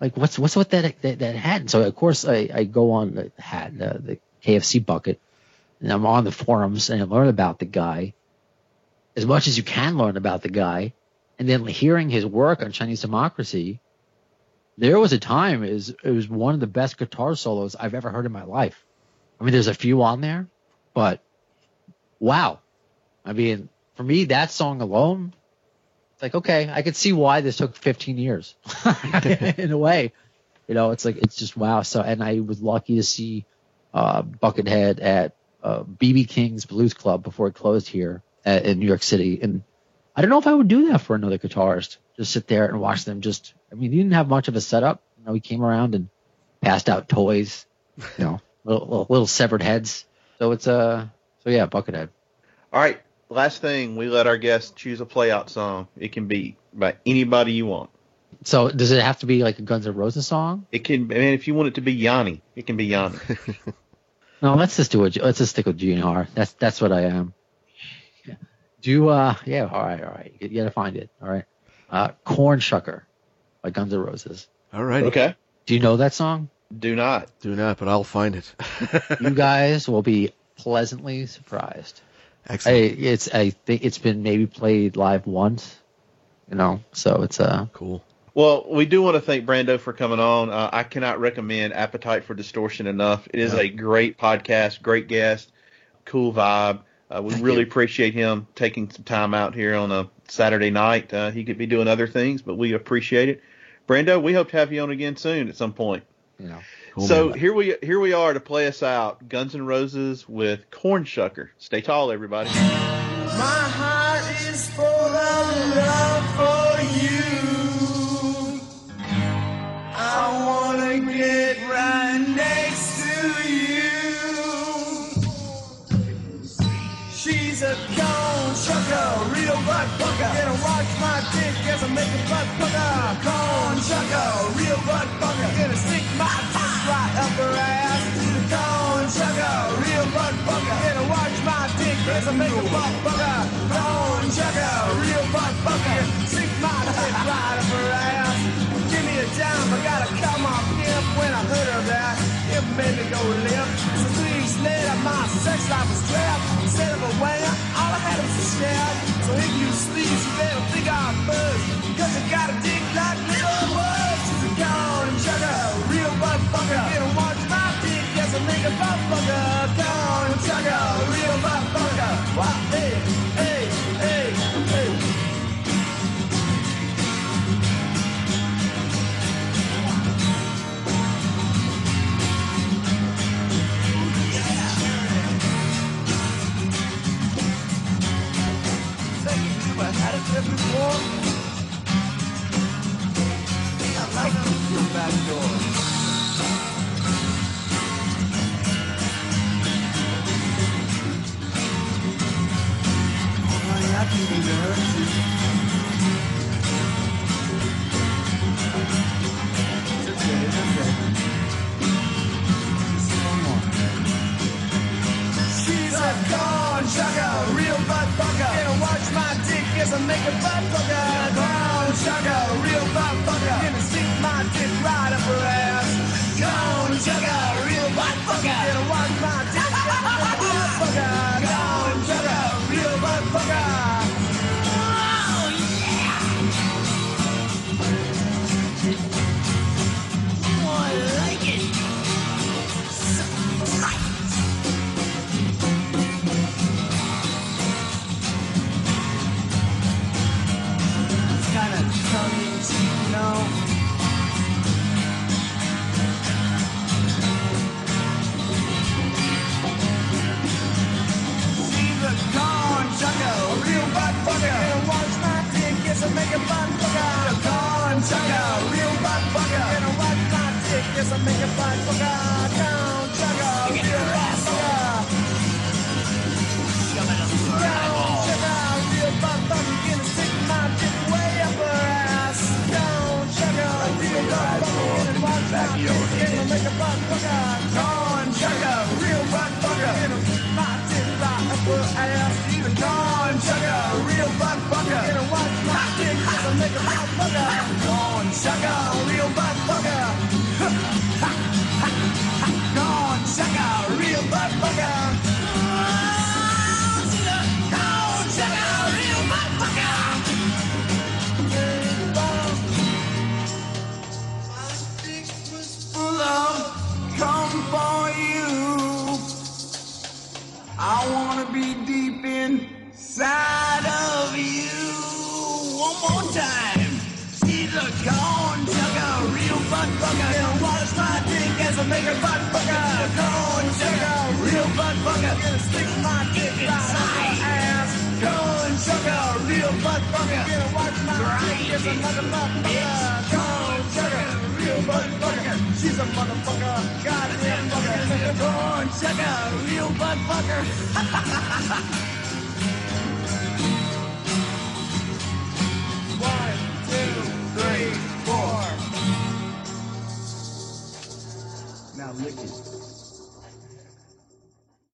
Like what's what's with that that, that hat? And so of course I, I go on the hat, the KFC bucket, and I'm on the forums and I learn about the guy as much as you can learn about the guy, and then hearing his work on Chinese Democracy there was a time is it was one of the best guitar solos I've ever heard in my life. I mean, there's a few on there, but wow. I mean, for me, that song alone, it's like okay, I could see why this took 15 years (laughs) (laughs) in a way. You know, it's like it's just wow. So, and I was lucky to see uh, Buckethead at uh, BB King's Blues Club before it closed here at, in New York City, and I don't know if I would do that for another guitarist. Just sit there and watch them. Just, I mean, he didn't have much of a setup. You know, he came around and passed out toys. You know, (laughs) little, little, little severed heads. So it's uh, so yeah, Buckethead. All right. Last thing, we let our guests choose a playout song. It can be by anybody you want. So does it have to be like a Guns N' Roses song? It can. I mean, if you want it to be Yanni, it can be Yanni. (laughs) No, let's just do it. Let's just stick with GNR. That's that's what I am. Do uh, yeah, all right, all right. You gotta find it. All right. Uh, Corn Shucker by Guns N' Roses. All right. okay. Do you know that song? Do not. Do not, but I'll find it. You (laughs) guys will be pleasantly surprised. I, Excellent. it's I think it's been maybe played live once, you know. So it's uh cool. Well, we do want to thank Brando for coming on. Uh, I cannot recommend Appetite for Distortion enough. It is a great podcast, great guest, cool vibe. Uh, we really appreciate him taking some time out here on a Saturday night. Uh, he could be doing other things, but we appreciate it. Brando, we hope to have you on again soon at some point. you know. Oh cool, so man. here we here we are to play us out. Guns N' Roses with Corn Shucker. Stay tall, everybody. My heart is full of love for you. I wanna get right next to you. She's a cone shucker, real butt fucker. Gonna watch my dick as I make a butt fucker. Cone shucker, real butt fucker. Gonna stick my dick right up her ass. Cone shucker, real butt fucker. Gonna watch my dick as I make a butt fucker. Cone shucker, real butt fucker. Stick my dick right up her ass. Give me a dime, I gotta call my pimp when I heard her that. It made me go limp. So three weeks later, my sex life was trapped. Instead of a wanger, all I had was a stab. So if you sleaze, you better think I'm buzz. Cause I got a dick like little was. She's a gone to my dick, yes, I make a butt fucker. Gone and chugger, real butt fucker. Wow, hey, hey, hey, hey. Before? I like your back door. She's real butt fucker. Gonna watch my dick as I make a butt fucker. Gone sugar, dick is? I make a butt fucker. Corn sucker, real butt fucker. Corn sugar, real butt fucker. Gonna stick my dick way up her ass. Corn sugar, real butt fucker. Gonna watch my dick. Gonna make a butt fucker. Corn sugar, real butt fucker. Gonna stick my dick right up her ass. Even corn sugar, real. Gonna watch my dick. Gonna make a butt fucker. Corn sugar, real more time. She's a corn sugar, real butt fucker. Gonna watch my dick as a butt fucker. A corn sugar, real butt fucker. Stick my dick inside her ass. Corn sugar, real butt fucker. Watch my dick as a butt fucker. Corn sugar, real butt fucker. She's a motherfucker, goddamn fucker. Corn sugar, real butt fucker. (laughs) Now lick it.